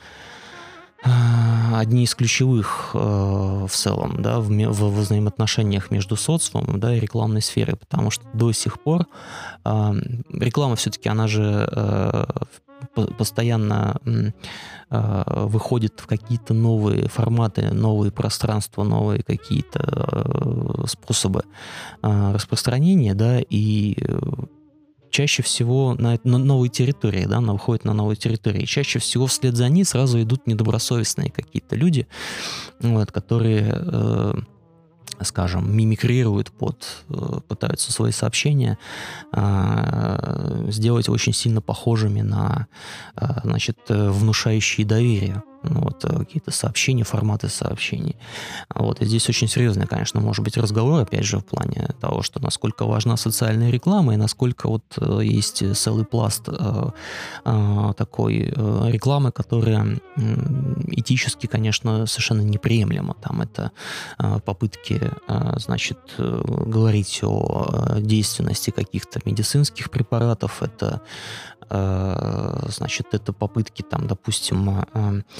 одни из ключевых э, в целом, да, в, в взаимоотношениях между социумом, да, и рекламной сферой, потому что до сих пор э, реклама все-таки, она же э, постоянно э, выходит в какие-то новые форматы, новые пространства, новые какие-то э, способы э, распространения, да, и чаще всего на, на новой территории, да, она выходит на новой территории. чаще всего вслед за ней сразу идут недобросовестные какие-то люди, вот, которые э, скажем, мимикрируют под, э, пытаются свои сообщения э, сделать очень сильно похожими на, э, значит, внушающие доверие ну, вот э, какие-то сообщения, форматы сообщений. Вот, и здесь очень серьезный, конечно, может быть разговор, опять же, в плане того, что насколько важна социальная реклама и насколько вот э, есть целый пласт э, э, такой э, рекламы, которая этически, конечно, совершенно неприемлема. Там это э, попытки, значит, говорить о действенности каких-то медицинских препаратов, это значит, это попытки там, допустим,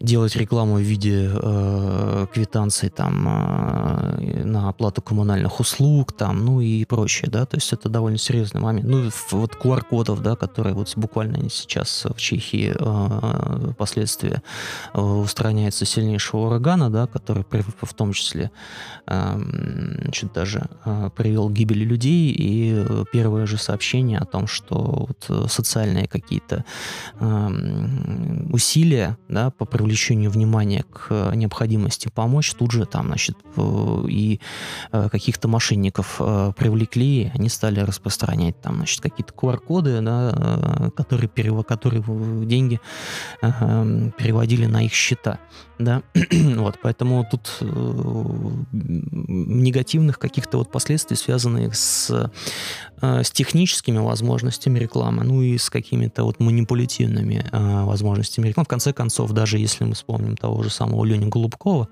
делать рекламу в виде э, квитанций там э, на оплату коммунальных услуг там, ну и прочее, да, то есть это довольно серьезный момент. Ну вот QR-кодов, да, которые вот буквально сейчас в Чехии э, последствия э, устраняется сильнейшего урагана, да, который в том числе э, значит, даже э, привел к гибели людей и первое же сообщение о том, что вот социальные какие-то э, усилия, да, по привлечению привлечению внимания к э, необходимости помочь, тут же там, значит, и э, каких-то мошенников э, привлекли, они стали распространять там, значит, какие-то QR-коды, да, которые, которые деньги переводили на их счета да, вот, поэтому тут э, негативных каких-то вот последствий, связанных с, э, с техническими возможностями рекламы, ну и с какими-то вот манипулятивными э, возможностями рекламы. В конце концов, даже если мы вспомним того же самого Леня Голубкова,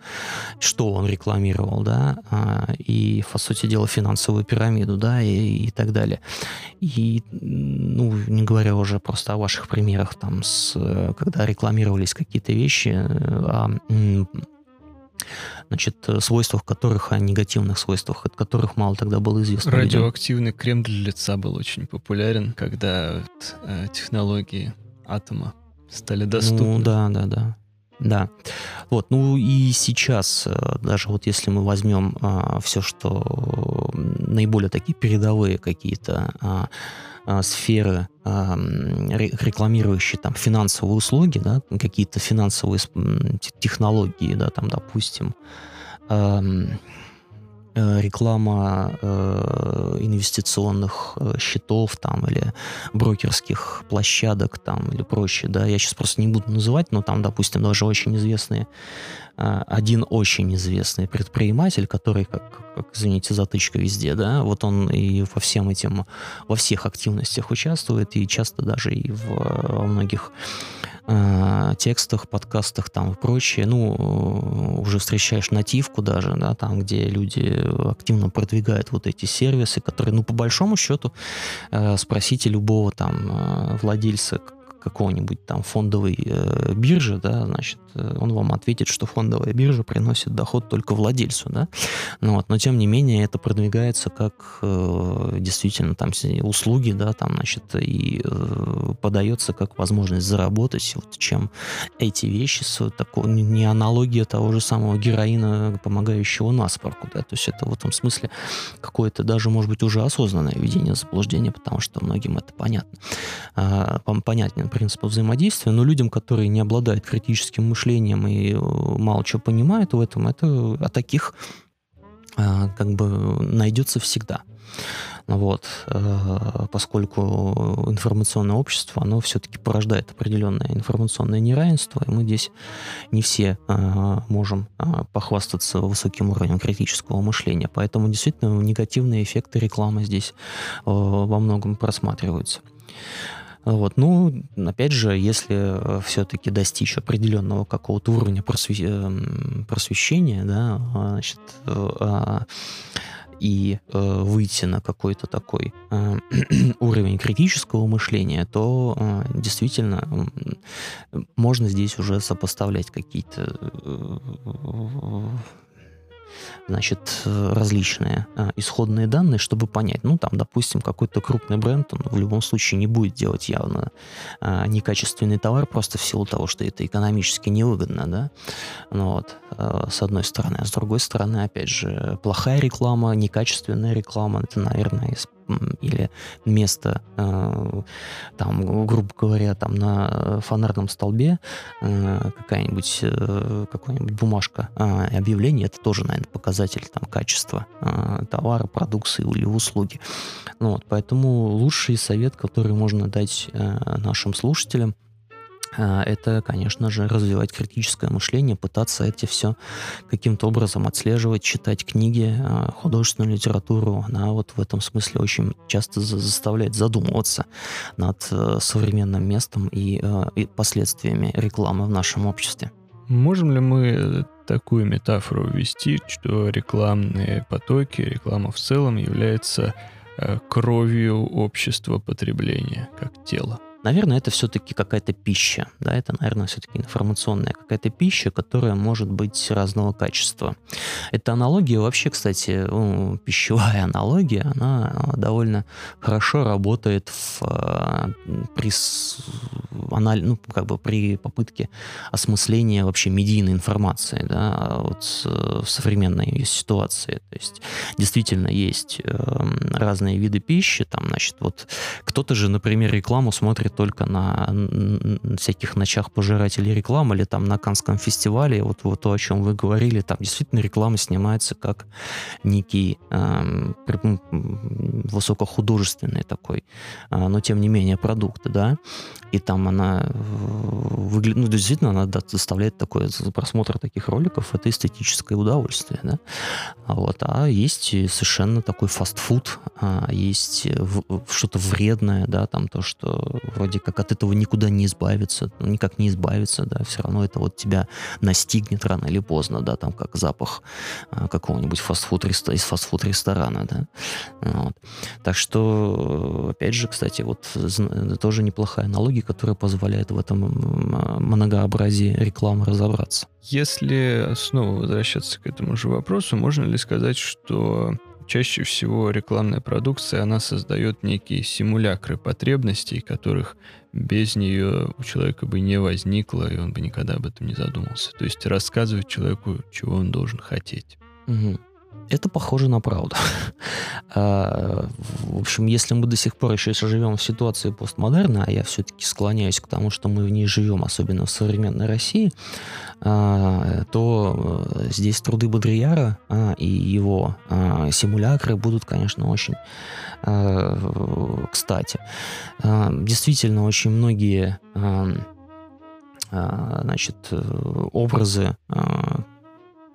что он рекламировал, да, э, и, по сути дела, финансовую пирамиду, да, и, и так далее. И, ну, не говоря уже просто о ваших примерах, там, с, когда рекламировались какие-то вещи, а значит, свойствах которых, о негативных свойствах, от которых мало тогда было известно. Радиоактивный людям. крем для лица был очень популярен, когда э, технологии атома стали доступны. Ну, да, да, да. Да. Вот, ну и сейчас, э, даже вот если мы возьмем а, все, что наиболее такие передовые какие-то а, а, сферы, а, рекламирующие там финансовые услуги, да, какие-то финансовые технологии, да, там, допустим, а, реклама э, инвестиционных э, счетов там или брокерских площадок там или прочее, да, я сейчас просто не буду называть, но там, допустим, даже очень известные один очень известный предприниматель, который, как, как, извините, затычка везде, да, вот он и во всем этим, во всех активностях участвует, и часто даже и в, во многих э, текстах, подкастах там и прочее, ну, уже встречаешь нативку даже, да, там, где люди активно продвигают вот эти сервисы, которые, ну, по большому счету, э, спросите любого там владельца какого-нибудь там фондовой э, биржи, да, значит, э, он вам ответит, что фондовая биржа приносит доход только владельцу, да, ну, вот, но тем не менее это продвигается как э, действительно там услуги, да, там, значит, и э, подается как возможность заработать, вот, чем эти вещи, такой, не аналогия того же самого героина, помогающего насморку, да, то есть это в этом смысле какое-то даже, может быть, уже осознанное введение заблуждения, потому что многим это понятно. А, понятен принцип взаимодействия, но людям, которые не обладают критическим мышлением и э, мало чего понимают в этом, это о таких а, как бы найдется всегда. Вот, э, поскольку информационное общество, оно все-таки порождает определенное информационное неравенство, и мы здесь не все э, можем э, похвастаться высоким уровнем критического мышления. Поэтому действительно негативные эффекты рекламы здесь во многом просматриваются. Вот. Ну, опять же, если все-таки достичь определенного какого-то уровня просвещения, да, значит, и э, выйти на какой-то такой э, уровень критического мышления, то э, действительно э, можно здесь уже сопоставлять какие-то э, значит, различные а, исходные данные, чтобы понять, ну, там, допустим, какой-то крупный бренд, он в любом случае не будет делать явно а, некачественный товар просто в силу того, что это экономически невыгодно, да, ну, вот, с одной стороны, а с другой стороны, опять же, плохая реклама, некачественная реклама, это, наверное, из или место, э, там, грубо говоря, там на фонарном столбе э, какая-нибудь э, какая-нибудь бумажка объявление, это тоже, наверное, показатель там качества товара, продукции или услуги. Ну, вот, поэтому лучший совет, который можно дать нашим слушателям – это, конечно же, развивать критическое мышление, пытаться это все каким-то образом отслеживать, читать книги, а, художественную литературу. Она вот в этом смысле очень часто заставляет задумываться над э, современным местом и, э, и последствиями рекламы в нашем обществе. Можем ли мы такую метафору ввести, что рекламные потоки, реклама в целом является э, кровью общества потребления, как тело? Наверное, это все-таки какая-то пища, да, это, наверное, все-таки информационная какая-то пища, которая может быть разного качества. Эта аналогия вообще, кстати, ну, пищевая аналогия, она довольно хорошо работает в, э, при, ну, как бы при попытке осмысления вообще медийной информации, да, вот э, в современной ситуации. То есть действительно есть э, разные виды пищи, там, значит, вот кто-то же, например, рекламу смотрит смотрит только на всяких ночах пожирателей рекламы или там на Канском фестивале, вот, вот то, о чем вы говорили, там действительно реклама снимается как некий э, высокохудожественный такой, э, но тем не менее продукт, да, и там она э, выглядит, ну, действительно, она доставляет такой просмотр таких роликов, это эстетическое удовольствие, да, вот, а есть совершенно такой фастфуд, а есть что-то вредное, да, там то, что вроде как от этого никуда не избавиться, ну, никак не избавиться, да, все равно это вот тебя настигнет рано или поздно, да, там как запах а, какого-нибудь фастфуд из фастфуд-ресторана, да, вот. Так что, опять же, кстати, вот тоже неплохая аналогия, которая позволяет в этом многообразии рекламы разобраться. Если снова возвращаться к этому же вопросу, можно ли сказать, что чаще всего рекламная продукция, она создает некие симулякры потребностей, которых без нее у человека бы не возникло, и он бы никогда об этом не задумался. То есть рассказывать человеку, чего он должен хотеть. Угу. Это похоже на правду. А, в общем, если мы до сих пор еще живем в ситуации постмодерна, а я все-таки склоняюсь к тому, что мы в ней живем, особенно в современной России, а, то э, здесь труды Бодрияра а, и его симулякры будут, конечно, очень кстати. Действительно, очень многие значит, образы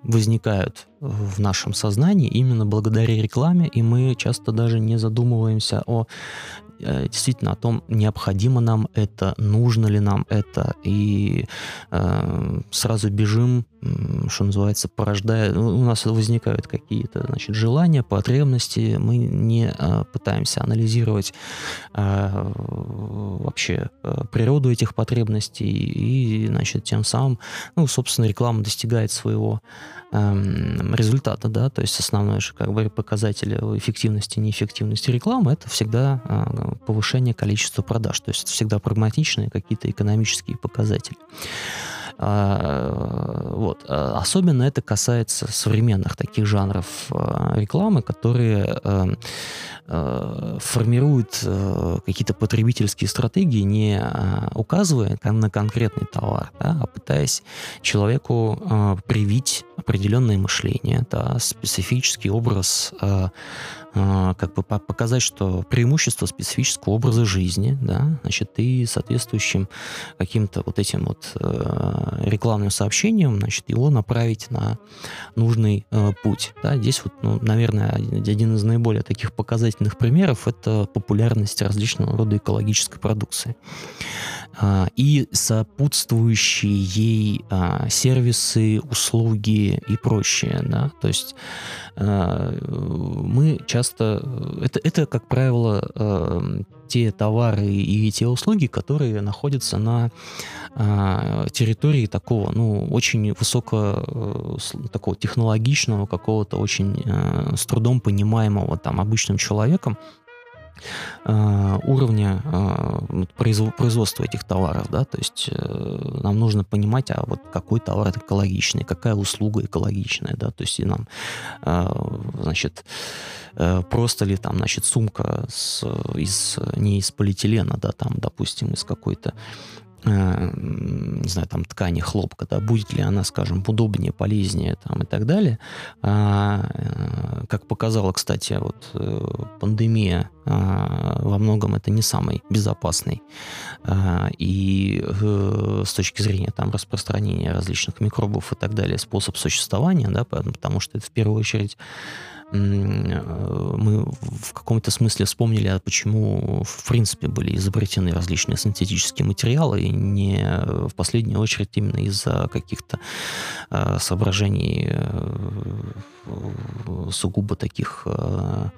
возникают в нашем сознании именно благодаря рекламе, и мы часто даже не задумываемся о э, действительно о том, необходимо нам это, нужно ли нам это, и э, сразу бежим, что называется, порождая, ну, у нас возникают какие-то, значит, желания, потребности, мы не э, пытаемся анализировать э, вообще э, природу этих потребностей, и, значит, тем самым, ну, собственно, реклама достигает своего результата, да, то есть основной же, как бы, показатель эффективности, неэффективности рекламы, это всегда повышение количества продаж, то есть это всегда прагматичные какие-то экономические показатели. А, вот. А, особенно это касается современных таких жанров а, рекламы, которые формируют какие-то потребительские стратегии, не указывая на конкретный товар, да, а пытаясь человеку привить определенное мышление, да, специфический образ как бы показать, что преимущество специфического образа жизни, да, значит, и соответствующим каким-то вот этим вот э, рекламным сообщением, значит, его направить на нужный э, путь. Да. Здесь вот, ну, наверное, один из наиболее таких показательных примеров это популярность различного рода экологической продукции. А, и сопутствующие ей а, сервисы, услуги и прочее. Да? То есть а, мы часто... Это, это как правило, те товары и те услуги, которые находятся на территории такого, ну, очень высоко такого технологичного, какого-то очень с трудом понимаемого там обычным человеком Э, уровня э, производства этих товаров, да, то есть э, нам нужно понимать, а вот какой товар экологичный, какая услуга экологичная, да, то есть и нам, значит, просто ли там, значит, сумка с, из, не из полиэтилена, да, там, допустим, из какой-то Э, не знаю, там, ткани, хлопка, да, будет ли она, скажем, удобнее, полезнее там, и так далее. А, э, как показала, кстати, вот э, пандемия а, во многом это не самый безопасный а, и с точки зрения там распространения различных микробов и так далее способ существования, да, потому что это в первую очередь мы в каком-то смысле вспомнили, а почему в принципе были изобретены различные синтетические материалы, и не в последнюю очередь именно из-за каких-то э, соображений э, сугубо таких э, Э,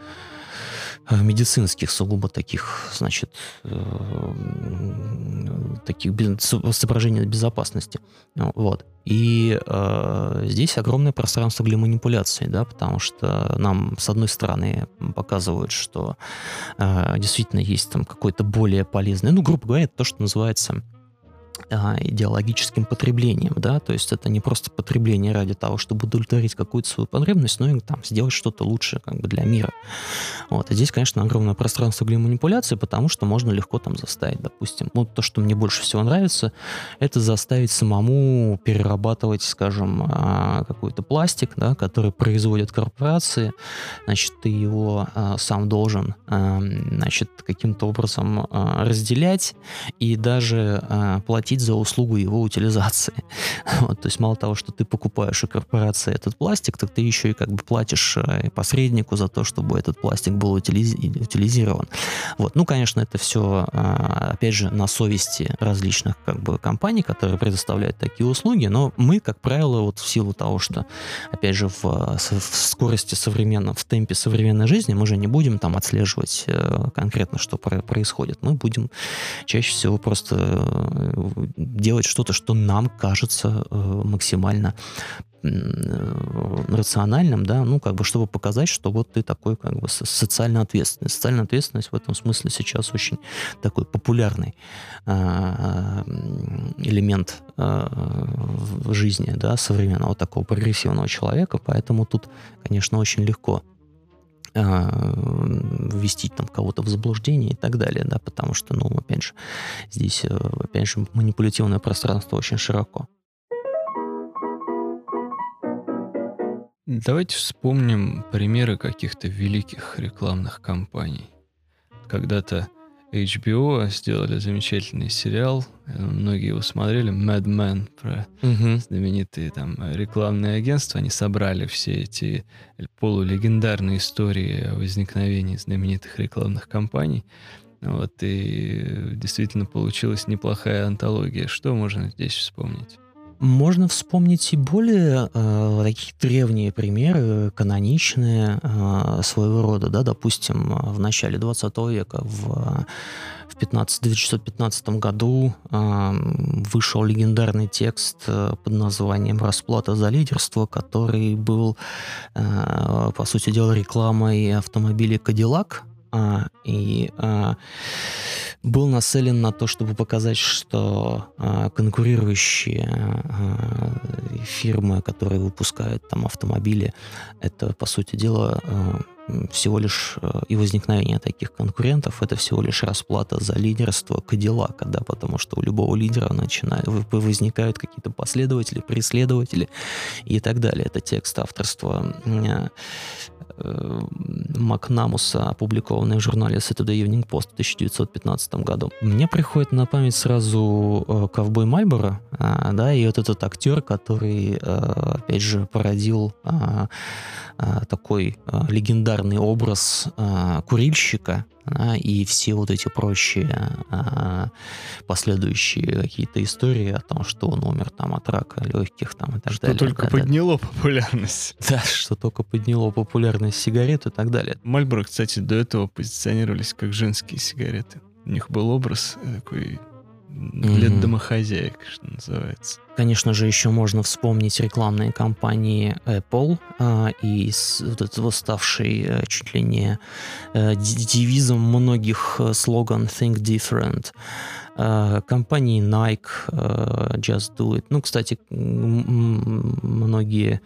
медицинских, сугубо таких, значит, э, таких соображений безопасности. Вот. И э, здесь огромное пространство для манипуляции, да, потому что нам, с одной стороны, показывают, что э, действительно есть там какой-то более полезный, ну, грубо говоря, то, что называется а, идеологическим потреблением, да, то есть это не просто потребление ради того, чтобы удовлетворить какую-то свою потребность, но и там сделать что-то лучшее как бы для мира. Вот, и здесь, конечно, огромное пространство для манипуляции, потому что можно легко там заставить, допустим, ну, то, что мне больше всего нравится, это заставить самому перерабатывать, скажем, а, какой-то пластик, да, который производят корпорации, значит, ты его а, сам должен, значит, каким-то образом разделять и даже платить платить за услугу его утилизации. Вот, то есть мало того, что ты покупаешь у корпорации этот пластик, так ты еще и как бы платишь э, посреднику за то, чтобы этот пластик был утилиз... утилизирован. Вот. Ну, конечно, это все, а, опять же, на совести различных как бы компаний, которые предоставляют такие услуги, но мы, как правило, вот в силу того, что, опять же, в, в скорости современного, в темпе современной жизни мы же не будем там отслеживать э, конкретно, что происходит. Мы будем чаще всего просто э, делать что-то, что нам кажется э, максимально э, рациональным, да, ну, как бы, чтобы показать, что вот ты такой, как бы, социально ответственный. Социальная ответственность в этом смысле сейчас очень такой популярный э, элемент в жизни, да, современного такого прогрессивного человека, поэтому тут, конечно, очень легко ввести там кого-то в заблуждение и так далее, да, потому что, ну, опять же, здесь, э, опять же, манипулятивное пространство очень широко. Давайте вспомним примеры каких-то великих рекламных кампаний. Когда-то HBO сделали замечательный сериал, многие его смотрели, Mad Men, про угу. знаменитые там рекламные агентства. Они собрали все эти полулегендарные истории о возникновении знаменитых рекламных кампаний. Вот, и действительно получилась неплохая антология. Что можно здесь вспомнить? Можно вспомнить и более э, такие древние примеры, каноничные э, своего рода, да, допустим, в начале 20 века в, в 15, 1915 году э, вышел легендарный текст э, под названием «Расплата за лидерство», который был, э, по сути дела, рекламой автомобиля «Кадиллак», а, и а, был нацелен на то, чтобы показать, что а, конкурирующие а, фирмы, которые выпускают там автомобили, это, по сути дела, а, всего лишь а, и возникновение таких конкурентов это всего лишь расплата за лидерство Кадиллака, да, потому что у любого лидера начинают, возникают какие-то последователи, преследователи и так далее. Это текст авторства Макнамуса, опубликованный в журнале Saturday Evening Post в 1915 году. Мне приходит на память сразу э, ковбой Мальборо, а, да, и вот этот актер, который, э, опять же, породил а, а, такой легендарный образ курильщика, да, и все вот эти прочие а, последующие какие-то истории о том, что он умер там от рака легких там и так что далее. Что только да, подняло да. популярность. Да, что только подняло популярность сигарет и так далее. Мальборо, кстати, до этого позиционировались как женские сигареты. У них был образ такой для mm-hmm. домохозяек, что называется. Конечно же, еще можно вспомнить рекламные кампании Apple э, и с, вот этого ставший э, чуть ли не э, девизом многих э, слоган Think Different. Э, компании Nike, э, Just Do It. Ну, кстати, многие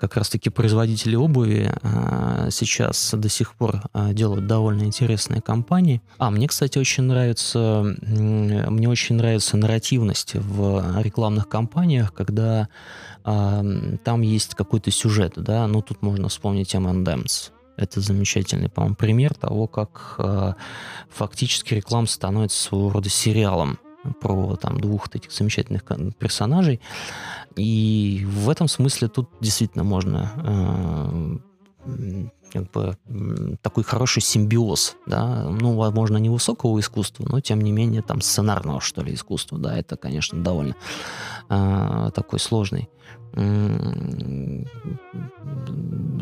как раз-таки производители обуви а, сейчас до сих пор а, делают довольно интересные компании. А мне, кстати, очень нравится, мне очень нравится нарративность в рекламных кампаниях, когда а, там есть какой-то сюжет, да, ну тут можно вспомнить M&M's. Это замечательный, по-моему, пример того, как э, фактически реклама становится своего рода сериалом про там двух этих замечательных персонажей. И в этом смысле тут действительно можно э, как бы такой хороший симбиоз, да, ну, возможно, не высокого искусства, но тем не менее там сценарного, что ли, искусства, да, это, конечно, довольно э, такой сложный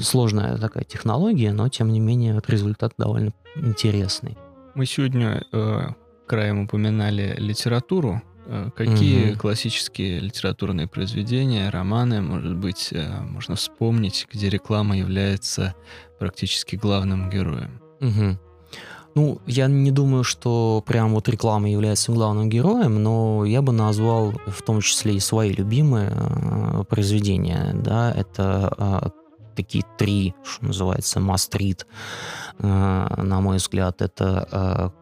сложная такая технология, но тем не менее результат довольно интересный. Мы сегодня э, краем упоминали литературу. Э, какие угу. классические литературные произведения, романы, может быть, э, можно вспомнить, где реклама является практически главным героем? Угу. Ну, я не думаю, что прям вот реклама является главным героем, но я бы назвал в том числе и свои любимые э, произведения. Да, это э, такие три, что называется, must-read, э, на мой взгляд. Это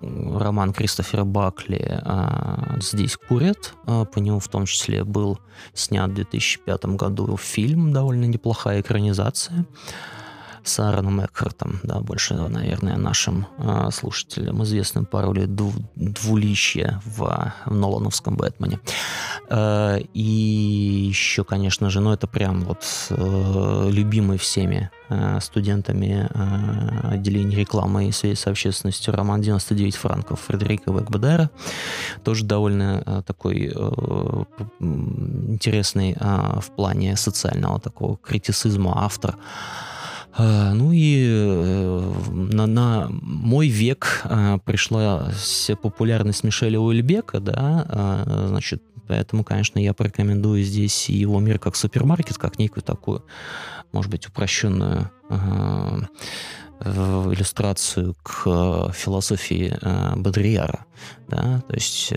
э, роман Кристофера Бакли э, «Здесь курят». По нему в том числе был снят в 2005 году фильм, довольно неплохая экранизация с Аароном Экхартом, да, больше, наверное, нашим э, слушателям известным по роли дву, двуличия в, в Нолановском Бэтмене. Э, и еще, конечно же, ну это прям вот э, любимый всеми э, студентами э, отделения рекламы и связи с общественностью роман «99 франков» Фредерика Векбедера. Тоже довольно э, такой э, интересный э, в плане социального такого критицизма автор. Ну и э, на, на мой век а, пришла популярность Мишеля Уэльбека, да, а, значит, поэтому, конечно, я порекомендую здесь его мир как супермаркет, как некую такую, может быть, упрощенную иллюстрацию к философии Бодрияра. Да? То есть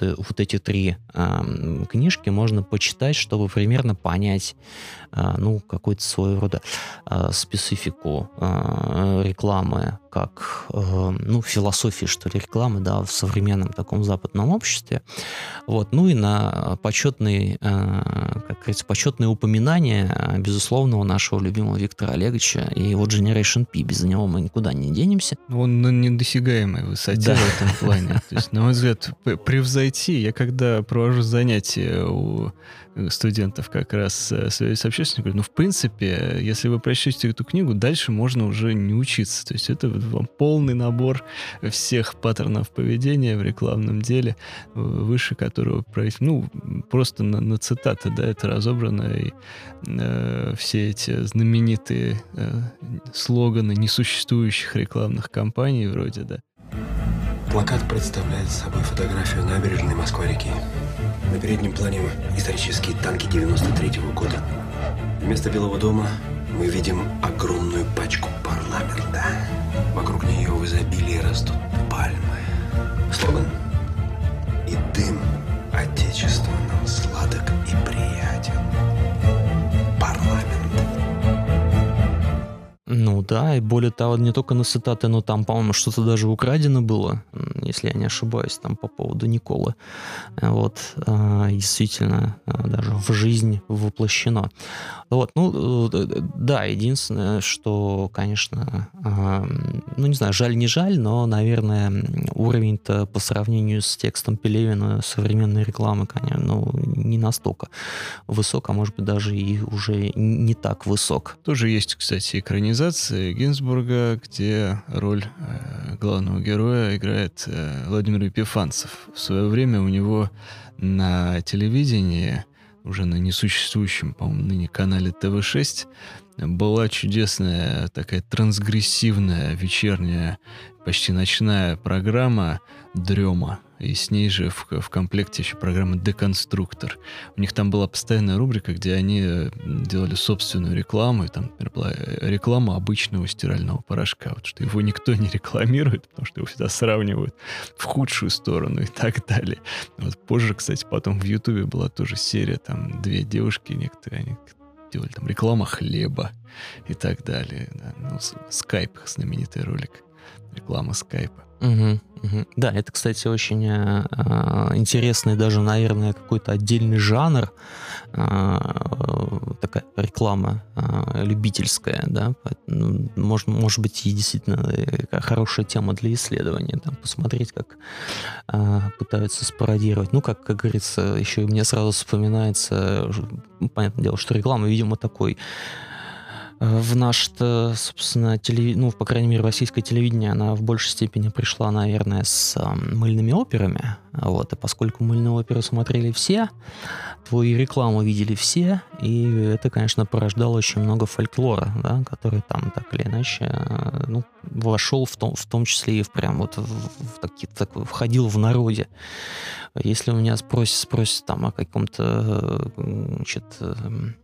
вот эти три э, книжки можно почитать, чтобы примерно понять, э, ну, какую-то своего рода э, специфику э, рекламы, как, э, ну, философии, что ли, рекламы, да, в современном таком западном обществе. Вот. Ну и на почетные, э, как говорится, почетные упоминания, безусловно, у нашего любимого Виктора Олеговича и его Generation P. Без него мы никуда не денемся. Он на недосягаемой высоте Да. в этом плане. То есть, на мой взгляд, превзойти, я когда провожу занятия у студентов как раз э, связи с общественностью, говорю, ну, в принципе, если вы прочтете эту книгу, дальше можно уже не учиться. То есть это вам полный набор всех паттернов поведения в рекламном деле, э, выше которого, пройти- ну, просто на, на цитаты, да, это разобрано, и э, все эти знаменитые э, слоганы несуществующих рекламных кампаний вроде, да. Плакат представляет собой фотографию набережной Москва-реки. На переднем плане исторические танки 93-го года. Вместо Белого дома мы видим огромную пачку парламента. Вокруг нее в изобилии растут пальмы. Слоган «И дым Отечества нам сладок и приятен». Ну да, и более того, не только на цитаты, но там, по-моему, что-то даже украдено было, если я не ошибаюсь, там по поводу Николы. Э, Вот, и действительно, а, даже в жизнь воплощено. Вот, ну, э, э, да, единственное, что, конечно, ну, не знаю, жаль, не жаль, но, наверное, уровень-то по сравнению с текстом Пелевина современной рекламы, конечно, ну, не настолько высок, а может быть даже и уже не так высок. Тоже есть, кстати, экранизация Гинзбурга, где роль э, главного героя играет э, Владимир Епифанцев. В свое время у него на телевидении, уже на несуществующем, по-моему, ныне канале ТВ-6, была чудесная такая трансгрессивная вечерняя, почти ночная программа «Дрема». И с ней же в, в комплекте еще программа «Деконструктор». У них там была постоянная рубрика, где они э, делали собственную рекламу, и там, например, была э, реклама обычного стирального порошка, вот что его никто не рекламирует, потому что его всегда сравнивают в худшую сторону и так далее. Вот позже, кстати, потом в Ютубе была тоже серия, там две девушки некоторые, они делали там реклама хлеба и так далее. Да. Ну, скайп, знаменитый ролик, реклама скайпа. Мгм, мгм. Да, это, кстати, очень э, э, интересный, даже, наверное, какой-то отдельный жанр, э, такая реклама э, любительская, да, поэтому, может, может быть, и действительно э, хорошая тема для исследования, там, посмотреть, как э, пытаются спародировать. Ну, как, как говорится, еще мне сразу вспоминается, ну, понятное дело, что реклама, видимо, такой э, в наш-то, собственно, телеви... ну, по крайней мере, российское телевидение, она в большей степени пришла, наверное, с мыльными операми. Вот, и поскольку мыльные оперы смотрели все, то и рекламу видели все, и это, конечно, порождало очень много фольклора, да, который там так или иначе, э, ну, вошел в том, в том числе и в прям вот в, в таки- так, входил в народе. Если у меня спросят, спросят там о каком-то, э, значит, эм,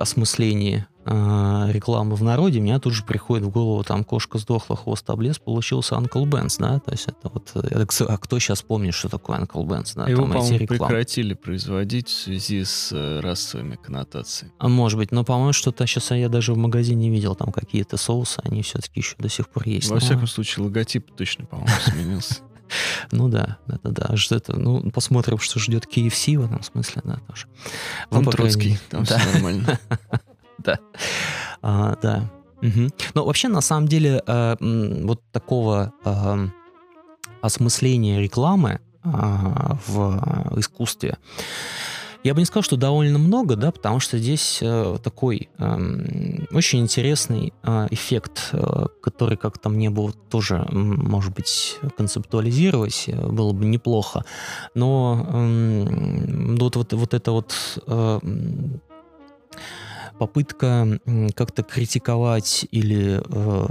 осмыслении э, рекламы в народе, у меня тут же приходит в голову там кошка сдохла, хвост облез, получился Uncle Ben's, да, то есть это вот, э, это а кто сейчас помнит, что такое Uncle Ben's, да, Его, по-моему, рекламы. прекратили производить в связи с э, расовыми коннотациями. А может быть, но, по-моему, что-то сейчас я даже в магазине видел, там какие-то соусы, они все-таки еще до сих пор есть. Во Но- всяком случае, логотип точно, по-моему, сменился. Ну да, да, да, да. Это, ну, посмотрим, что ждет KFC в этом смысле, да, тоже. Ну, Там крайней Троцкий, там да. все нормально. А, да. Мгм. Но вообще, на самом деле, э, вот такого э, осмысления рекламы а, в искусстве, я бы не сказал, что довольно много, да, потому что здесь э, такой эм, очень интересный э, эффект, э, который как-то мне бы тоже, может быть, концептуализировать э, было бы неплохо. Но эм, вот, вот, вот это вот э, попытка как-то критиковать или э,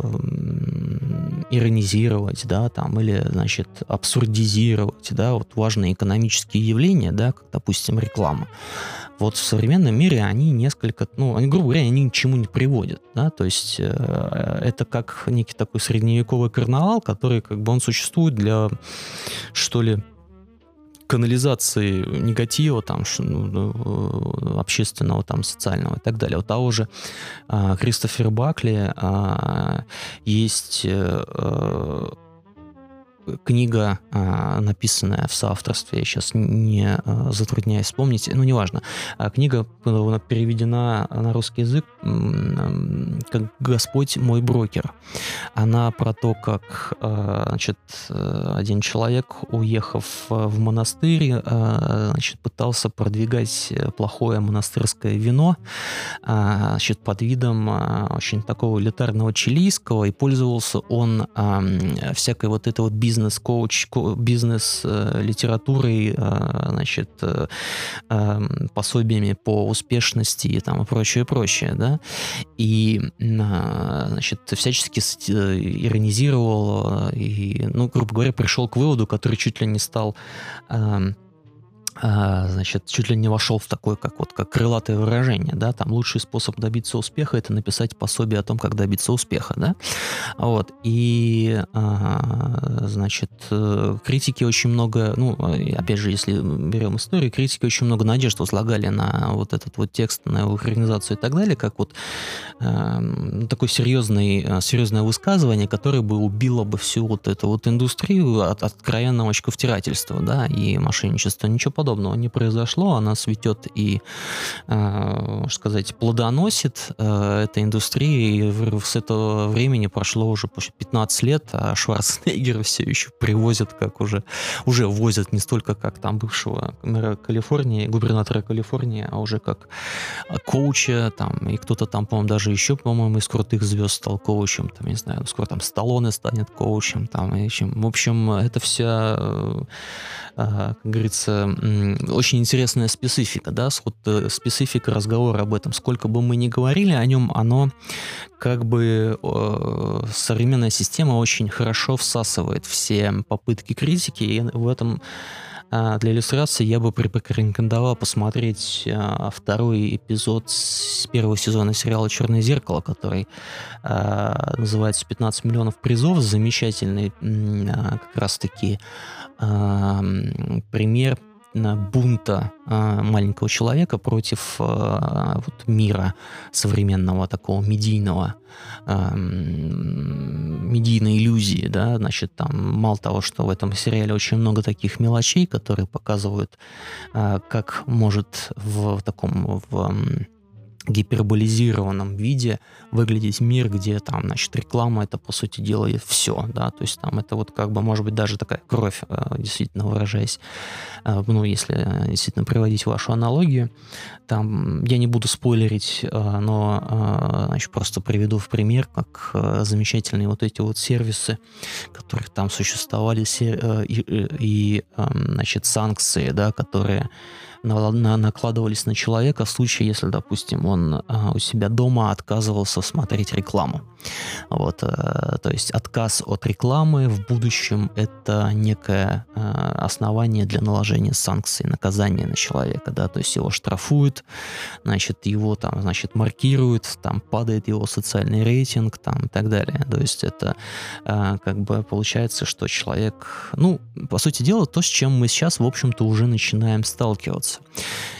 иронизировать, да, там, или, значит, абсурдизировать, да, вот важные экономические явления, да, как, допустим, реклама. Вот в современном мире они несколько, ну, они, грубо говоря, они ни к чему не приводят, да, то есть э, это как некий такой средневековый карнавал, который, как бы, он существует для, что ли, канализации негатива, там, ну, ну, общественного, там, социального и так далее. У того же а, Кристофера Бакли а, есть э, э, книга, а, написанная в соавторстве, я сейчас не а, затрудняюсь вспомнить, ну, неважно. А книга переведена на русский язык как «Господь мой брокер». Она про то, как значит, один человек, уехав в монастырь, значит, пытался продвигать плохое монастырское вино значит, под видом очень такого элитарного чилийского, и пользовался он всякой вот этой вот бизнес-коуч, бизнес-литературой, э, значит, э, эм, пособиями по успешности и там и прочее, прочее, да, и, значит, всячески иронизировал и, ну, грубо говоря, пришел к выводу, который чуть ли не стал эм, значит, чуть ли не вошел в такое, как вот как крылатое выражение, да, там лучший способ добиться успеха это написать пособие о том, как добиться успеха, да, вот, и, а, значит, э, критики очень много, ну, опять же, если берем историю, критики очень много надежд возлагали на вот этот вот текст, на его организацию и так далее, как вот э, такое серьезное, серьезное высказывание, которое бы убило бы всю вот эту вот индустрию от откровенного очковтирательства, да, и мошенничества, ничего подобного подобного не произошло. Она цветет и, э, можно сказать, плодоносит э, эта индустрия. И с этого времени прошло уже почти 15 лет, а Шварценеггера все еще привозят, как уже, уже возят не столько как там бывшего мэра Калифорнии, губернатора Калифорнии, а уже как коуча, там, и кто-то там, по-моему, даже еще, по-моему, из крутых звезд стал коучем, там, не знаю, скоро там Сталлоне станет коучем, там, и чем. В общем, это вся, э, как говорится, очень интересная специфика, да, вот э, специфика разговора об этом. Сколько бы мы ни говорили о нем, оно как бы э, современная система очень хорошо всасывает все попытки критики, и в этом э, для иллюстрации я бы порекомендовал посмотреть э, второй эпизод с первого сезона сериала «Черное зеркало», который э, называется «15 миллионов призов». Замечательный как раз-таки пример бунта а, маленького человека против а, вот, мира современного такого медийного, а, медийной иллюзии, да, значит, там мало того, что в этом сериале очень много таких мелочей, которые показывают, как может в таком в гиперболизированном виде выглядеть мир, где там, значит, реклама это, по сути дела, все, да, то есть там это вот как бы, может быть, даже такая кровь, э, действительно выражаясь, э, ну, если действительно приводить вашу аналогию, там, я не буду спойлерить, э, но, значит, просто приведу в пример, как замечательные вот эти вот сервисы, которые там существовали, и, и значит, санкции, да, которые на, на, накладывались на человека в случае, если, допустим, он а, у себя дома отказывался смотреть рекламу. Вот, а, то есть отказ от рекламы в будущем это некое а, основание для наложения санкций, наказания на человека, да, то есть его штрафуют, значит, его там, значит, маркируют, там падает его социальный рейтинг, там и так далее. То есть это а, как бы получается, что человек, ну, по сути дела, то, с чем мы сейчас, в общем-то, уже начинаем сталкиваться меняться.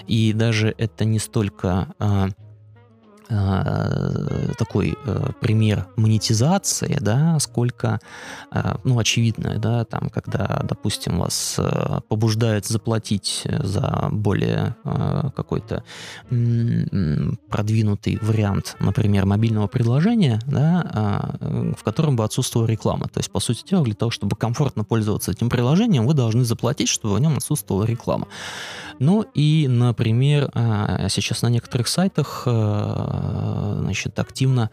И даже это не столько а, такой э, пример монетизации, да, сколько, э, ну, очевидно, да, там, когда, допустим, вас э, побуждают заплатить за более э, какой-то продвинутый вариант, например, мобильного приложения, да, э, в котором бы отсутствовала реклама. То есть, по сути дела, для того, чтобы комфортно пользоваться этим приложением, вы должны заплатить, чтобы в нем отсутствовала реклама. Ну и, например, э, сейчас на некоторых сайтах э, Э, значит, активно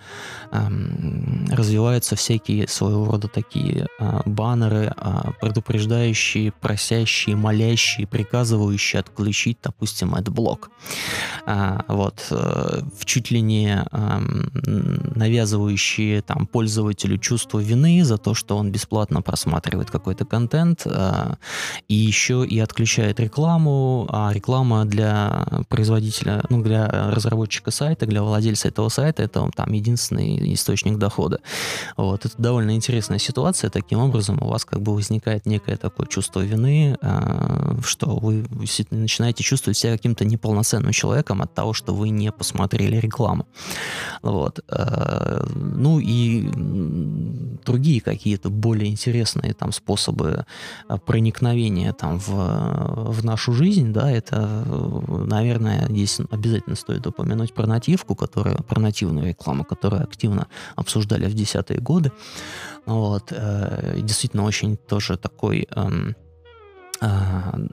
эм, развиваются всякие своего рода такие э, баннеры, э, предупреждающие, просящие, молящие, приказывающие отключить, допустим, блок. Вот. В чуть ли не эм, навязывающие там пользователю чувство вины за то, что он бесплатно просматривает какой-то контент, и еще и отключает рекламу, а реклама для производителя, ну, для разработчика сайта, для владельца этого сайта это там единственный источник дохода. Вот. Это довольно интересная ситуация. Таким образом, у вас как бы возникает некое такое чувство вины, э, что вы начинаете чувствовать себя каким-то неполноценным человеком от того, что вы не посмотрели рекламу. Вот. Э, ну и другие какие-то более интересные там способы проникновения там в, в нашу жизнь, да, это, наверное, здесь обязательно стоит упомянуть про нативку, которая, про нативную рекламу, которую активно обсуждали в десятые годы. Вот. Э, действительно, очень тоже такой эм, э,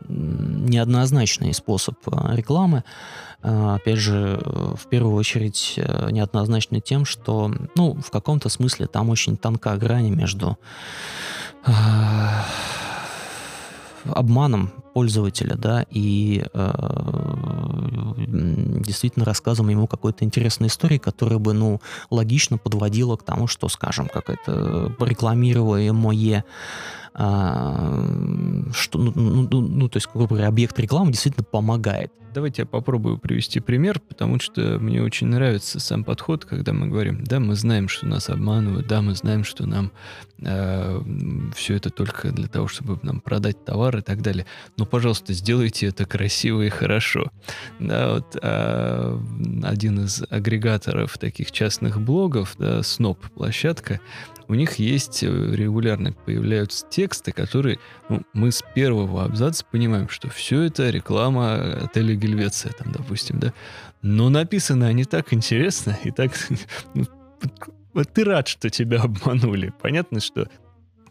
неоднозначный способ э, рекламы. Опять же, в первую очередь неоднозначный тем, что, ну, в каком-то смысле там очень тонка грань между обманом пользователя, да, и э, действительно рассказом ему какой-то интересной истории, которая бы, ну, логично подводила к тому, что, скажем, какое-то рекламируемое а, что, ну, ну, ну, ну, то есть, грубо говоря, объект рекламы действительно помогает. Давайте я попробую привести пример, потому что мне очень нравится сам подход, когда мы говорим, да, мы знаем, что нас обманывают, да, мы знаем, что нам э, все это только для того, чтобы нам продать товар и так далее. Но, пожалуйста, сделайте это красиво и хорошо. Да, вот э, один из агрегаторов таких частных блогов, да, Snob площадка, у них есть э, регулярно появляются тексты, которые ну, мы с первого абзаца понимаем, что все это реклама отеля Гельвеция, там, допустим, да. Но написаны они так интересно и так... Ну, ты рад, что тебя обманули. Понятно, что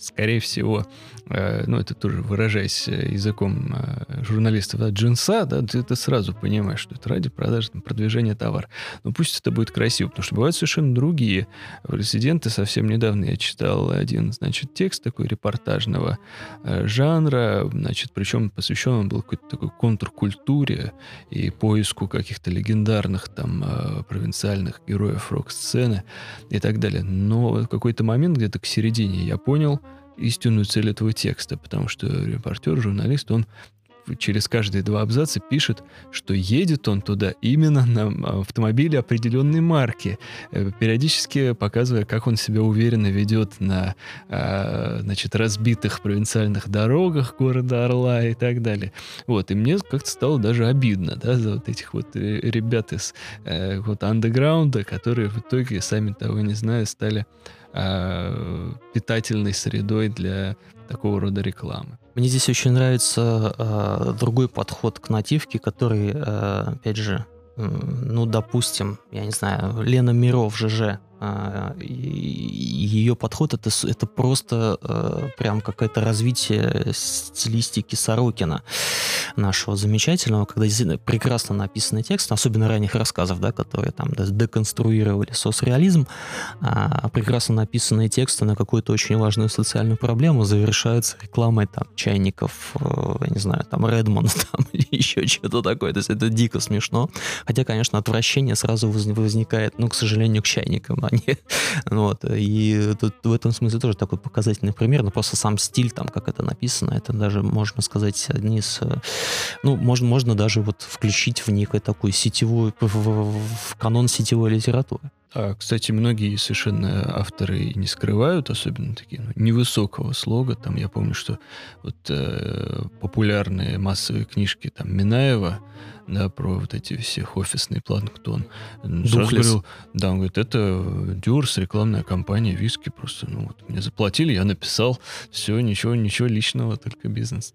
скорее всего, э, ну, это тоже выражаясь э, языком э, журналистов, да, джинса, да, ты это сразу понимаешь, что это ради продажи, там, продвижения товара. Но пусть это будет красиво, потому что бывают совершенно другие резиденты. Совсем недавно я читал один, значит, текст такой репортажного жанра, значит, причем посвящен он был какой-то такой контркультуре и поиску каких-то легендарных там провинциальных героев рок-сцены и так далее. Но в какой-то момент где-то к середине я понял, истинную цель этого текста, потому что репортер, журналист, он через каждые два абзаца пишет, что едет он туда именно на автомобиле определенной марки, э, периодически показывая, как он себя уверенно ведет на а, значит, разбитых провинциальных дорогах города Орла и так далее. Вот, и мне как-то стало даже обидно, да, за вот этих вот э, ребят из э, вот андеграунда, которые в итоге, сами того не зная, стали э, питательной средой для такого рода рекламы. Мне здесь очень нравится э, другой подход к нативке, который, э, опять же, э, ну, допустим, я не знаю, Лена Миров, ЖЖ, ее подход это, это просто э, прям какое-то развитие стилистики Сорокина нашего замечательного, когда действительно прекрасно написанный текст, особенно ранних рассказов, да, которые там деконструировали соцреализм, а прекрасно написанные тексты на какую-то очень важную социальную проблему завершаются рекламой там чайников, э, я не знаю, там Redmond там или еще что-то такое. То есть это дико смешно. Хотя, конечно, отвращение сразу возникает, ну, к сожалению, к чайникам, они. вот. И тут в этом смысле тоже такой показательный пример, но просто сам стиль, там, как это написано, это даже, можно сказать, одни из... Ну, можно, можно даже вот включить в некую такую сетевую, в, в, в канон сетевой литературы. А, кстати, многие совершенно авторы не скрывают, особенно такие ну, невысокого слога. Там я помню, что вот э, популярные массовые книжки там Минаева, да, про вот эти всех офисный планктон. Сразу говорил, да, он говорит, это Дюрс, рекламная кампания, виски просто, ну вот, мне заплатили, я написал, все, ничего, ничего личного, только бизнес.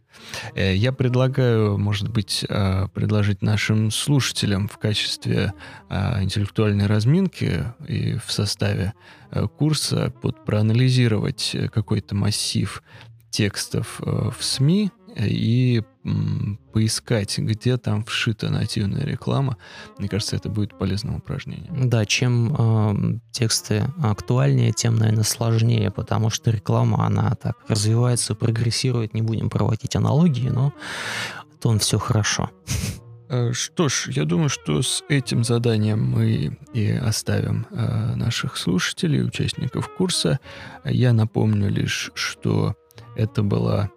Э, я предлагаю, может быть, а, предложить нашим слушателям в качестве а, интеллектуальной разминки и в составе э, курса под проанализировать какой-то массив текстов э, в СМИ и поискать, где там вшита нативная реклама. Мне кажется, это будет полезным упражнением. Да, чем э, тексты актуальнее, тем, наверное, сложнее, потому что реклама, она так развивается, прогрессирует. Не будем проводить аналогии, но то он все хорошо. Э, что ж, я думаю, что с этим заданием мы и оставим э, наших слушателей, участников курса. Я напомню лишь, что это была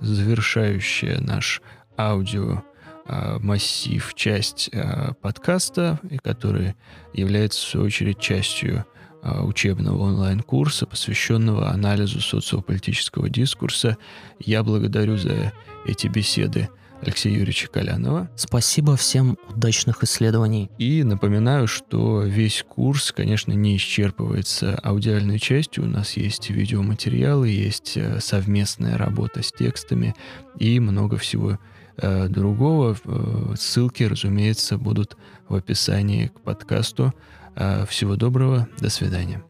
завершающая наш аудио а, массив, часть а, подкаста, и который является, в свою очередь, частью учебного онлайн-курса, посвященного анализу социополитического дискурса. Я благодарю за эти беседы Алексея Юрьевича Колянова. Спасибо всем, удачных исследований. И напоминаю, что весь курс, конечно, не исчерпывается аудиальной частью. У нас есть видеоматериалы, есть э, совместная работа с текстами и много всего Э, другого. Э, ссылки, разумеется, будут в описании к подкасту. Э, всего доброго, до свидания.